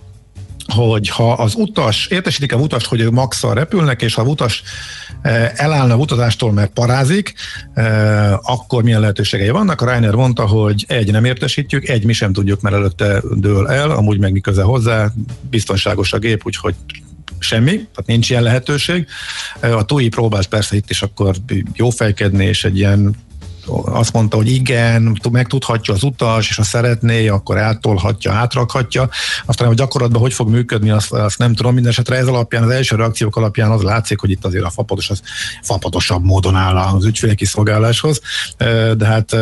hogy ha az utas, értesítik a utast, hogy max repülnek, és ha az utas eh, elállna a utazástól, mert parázik, eh, akkor milyen lehetőségei vannak. A Reiner mondta, hogy egy, nem értesítjük, egy, mi sem tudjuk, mert előtte dől el, amúgy meg mi köze hozzá, biztonságos a gép, úgyhogy semmi, tehát nincs ilyen lehetőség. Eh, a TUI próbált persze itt is akkor jófejkedni, és egy ilyen azt mondta, hogy igen, megtudhatja az utas, és ha szeretné, akkor eltolhatja, átrakhatja. Aztán, hogy gyakorlatban hogy fog működni, azt, azt nem tudom. Mindenesetre ez alapján, az első reakciók alapján az látszik, hogy itt azért a fapados az fapadosabb módon áll az ügyfél kiszolgáláshoz. De hát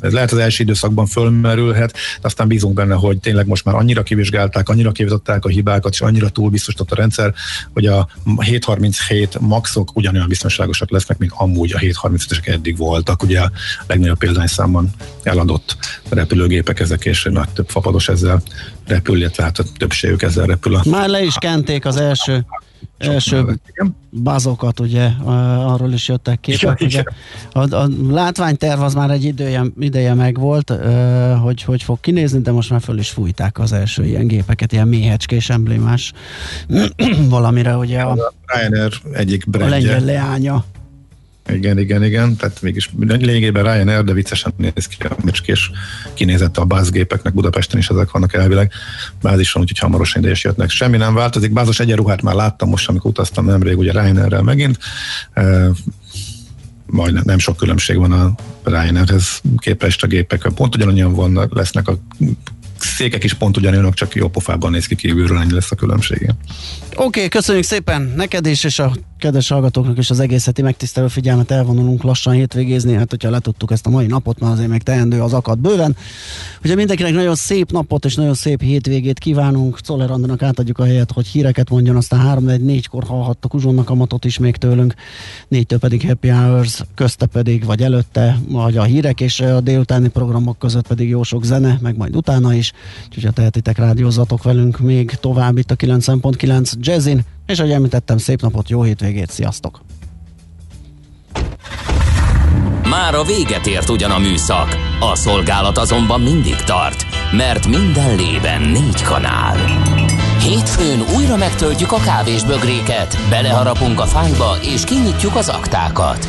ez lehet az első időszakban fölmerülhet, de aztán bízunk benne, hogy tényleg most már annyira kivizsgálták, annyira kivizsgálták a hibákat, és annyira túl biztosított a rendszer, hogy a 737 maxok ugyanolyan biztonságosak lesznek, mint amúgy a 735-esek eddig voltak. Ugye a legnagyobb példányszámban eladott repülőgépek ezek, és nagy több fapados ezzel repül, illetve hát a többségük ezzel repül. A... Már le is kenték az első első bazokat, ugye, arról is jöttek képek. Ugye, a, a látványterv az már egy ideje, ideje megvolt, hogy hogy fog kinézni, de most már föl is fújták az első ilyen gépeket, ilyen méhecskés emblémás valamire, ugye a, a Ryanair egyik brandje. A lengyel leánya. Igen, igen, igen. Tehát mégis lényegében Ryanair, de viccesen néz ki a mecskés kinézett a bázgépeknek Budapesten is ezek vannak elvileg bázison, úgyhogy hamarosan ide is jöttnek. Semmi nem változik. Bázos egyenruhát már láttam most, amikor utaztam nemrég, ugye Ryanairrel megint. E, majd nem sok különbség van a Ryanairhez képest a gépek. Pont ugyanannyian vannak, lesznek a székek is pont ugyanolyanok, csak jó pofában néz ki kívülről, ennyi lesz a különbsége. Oké, okay, köszönjük szépen neked is, és a kedves hallgatóknak is az egész heti megtisztelő figyelmet elvonulunk lassan hétvégézni, hát hogyha letudtuk ezt a mai napot, mert azért még teendő az akad bőven. Ugye mindenkinek nagyon szép napot és nagyon szép hétvégét kívánunk. Czoller Andának átadjuk a helyet, hogy híreket mondjon, aztán 3 4 kor hallhattak uzsonnak a matot is még tőlünk, négytől pedig Happy Hours, közte pedig, vagy előtte, vagy a hírek és a délutáni programok között pedig jó sok zene, meg majd utána is, úgyhogy ha tehetitek rádiózatok velünk még tovább itt a 9.9 Jazzin, és ahogy említettem, szép napot, jó hétvégét, sziasztok! Már a véget ért ugyan a műszak, a szolgálat azonban mindig tart, mert minden lében négy kanál. Hétfőn újra megtöltjük a kávés bögréket, beleharapunk a fányba és kinyitjuk az aktákat.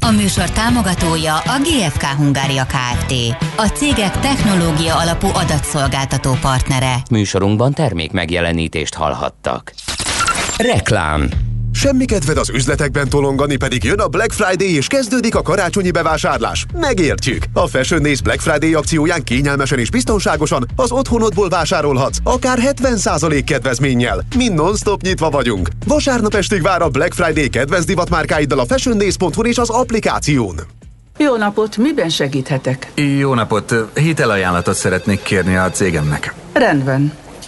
A műsor támogatója a GFK Hungária Kft. A cégek technológia alapú adatszolgáltató partnere. Műsorunkban termék megjelenítést hallhattak. Reklám Semmi kedved az üzletekben tolongani, pedig jön a Black Friday és kezdődik a karácsonyi bevásárlás. Megértjük! A Fashion Days Black Friday akcióján kényelmesen és biztonságosan az otthonodból vásárolhatsz, akár 70% kedvezménnyel. Mi non-stop nyitva vagyunk. Vasárnap estig vár a Black Friday kedvenc divatmárkáiddal a fashiondays.hu és az applikáción. Jó napot, miben segíthetek? Jó napot, hitelajánlatot szeretnék kérni a cégemnek. Rendben.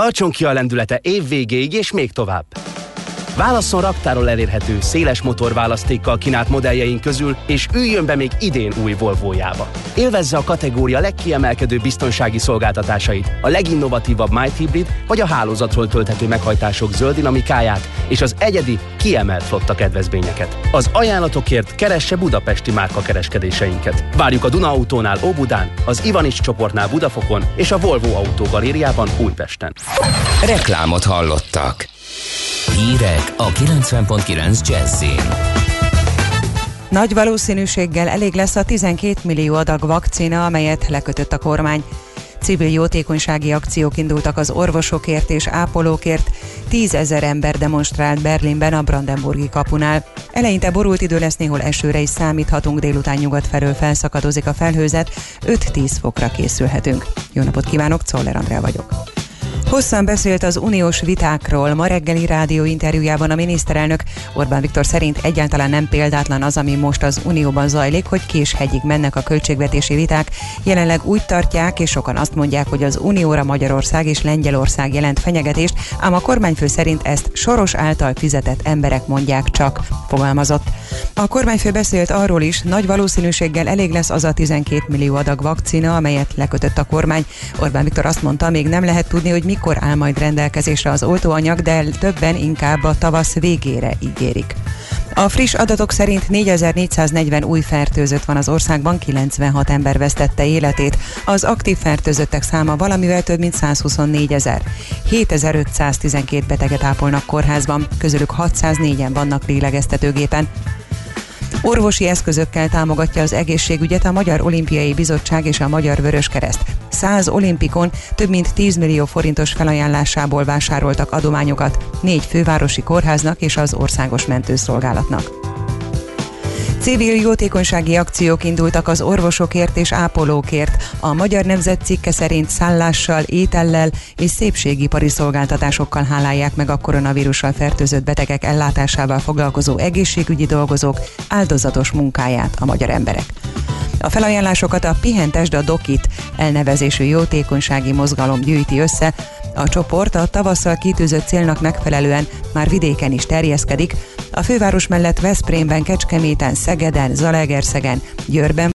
Tartson ki a lendülete év végéig és még tovább. Válasszon raktáról elérhető, széles motorválasztékkal kínált modelljeink közül, és üljön be még idén új Volvo-jába. Élvezze a kategória legkiemelkedő biztonsági szolgáltatásait, a leginnovatívabb Might Hybrid vagy a hálózatról tölthető meghajtások zöld dinamikáját és az egyedi, kiemelt flotta kedvezményeket. Az ajánlatokért keresse budapesti márka kereskedéseinket. Várjuk a Duna Autónál Óbudán, az Ivanics csoportnál Budafokon és a Volvo Autó Galériában Újpesten. Reklámot hallottak. Hírek a 90.9 Jazzin. Nagy valószínűséggel elég lesz a 12 millió adag vakcina, amelyet lekötött a kormány. Civil jótékonysági akciók indultak az orvosokért és ápolókért. Tízezer ember demonstrált Berlinben a Brandenburgi kapunál. Eleinte borult idő lesz, néhol esőre is számíthatunk, délután nyugat felől felszakadozik a felhőzet, 5-10 fokra készülhetünk. Jó napot kívánok, Czoller Andrea vagyok. Hosszan beszélt az uniós vitákról. Ma reggeli rádió interjújában a miniszterelnök Orbán Viktor szerint egyáltalán nem példátlan az, ami most az unióban zajlik, hogy késhegyig mennek a költségvetési viták. Jelenleg úgy tartják, és sokan azt mondják, hogy az unióra Magyarország és Lengyelország jelent fenyegetést, ám a kormányfő szerint ezt soros által fizetett emberek mondják csak, fogalmazott. A kormányfő beszélt arról is, nagy valószínűséggel elég lesz az a 12 millió adag vakcina, amelyet lekötött a kormány. Orbán Viktor azt mondta, még nem lehet tudni, hogy mikor áll majd rendelkezésre az oltóanyag, de többen inkább a tavasz végére ígérik. A friss adatok szerint 4440 új fertőzött van az országban, 96 ember vesztette életét. Az aktív fertőzöttek száma valamivel több mint 124 ezer. 7512 beteget ápolnak kórházban, közülük 604-en vannak lélegeztetőgépen. Orvosi eszközökkel támogatja az egészségügyet a Magyar Olimpiai Bizottság és a Magyar Vöröskereszt. 100 olimpikon több mint 10 millió forintos felajánlásából vásároltak adományokat négy fővárosi kórháznak és az Országos Mentőszolgálatnak. Civil jótékonysági akciók indultak az orvosokért és ápolókért. A Magyar Nemzet cikke szerint szállással, étellel és szépségipari szolgáltatásokkal hálálják meg a koronavírussal fertőzött betegek ellátásával foglalkozó egészségügyi dolgozók áldozatos munkáját a magyar emberek. A felajánlásokat a Pihentesd a Dokit elnevezésű jótékonysági mozgalom gyűjti össze, a csoport a tavasszal kitűzött célnak megfelelően már vidéken is terjeszkedik, a főváros mellett Veszprémben, Kecskeméten, Szegeden, Zalaegerszegen, Győrben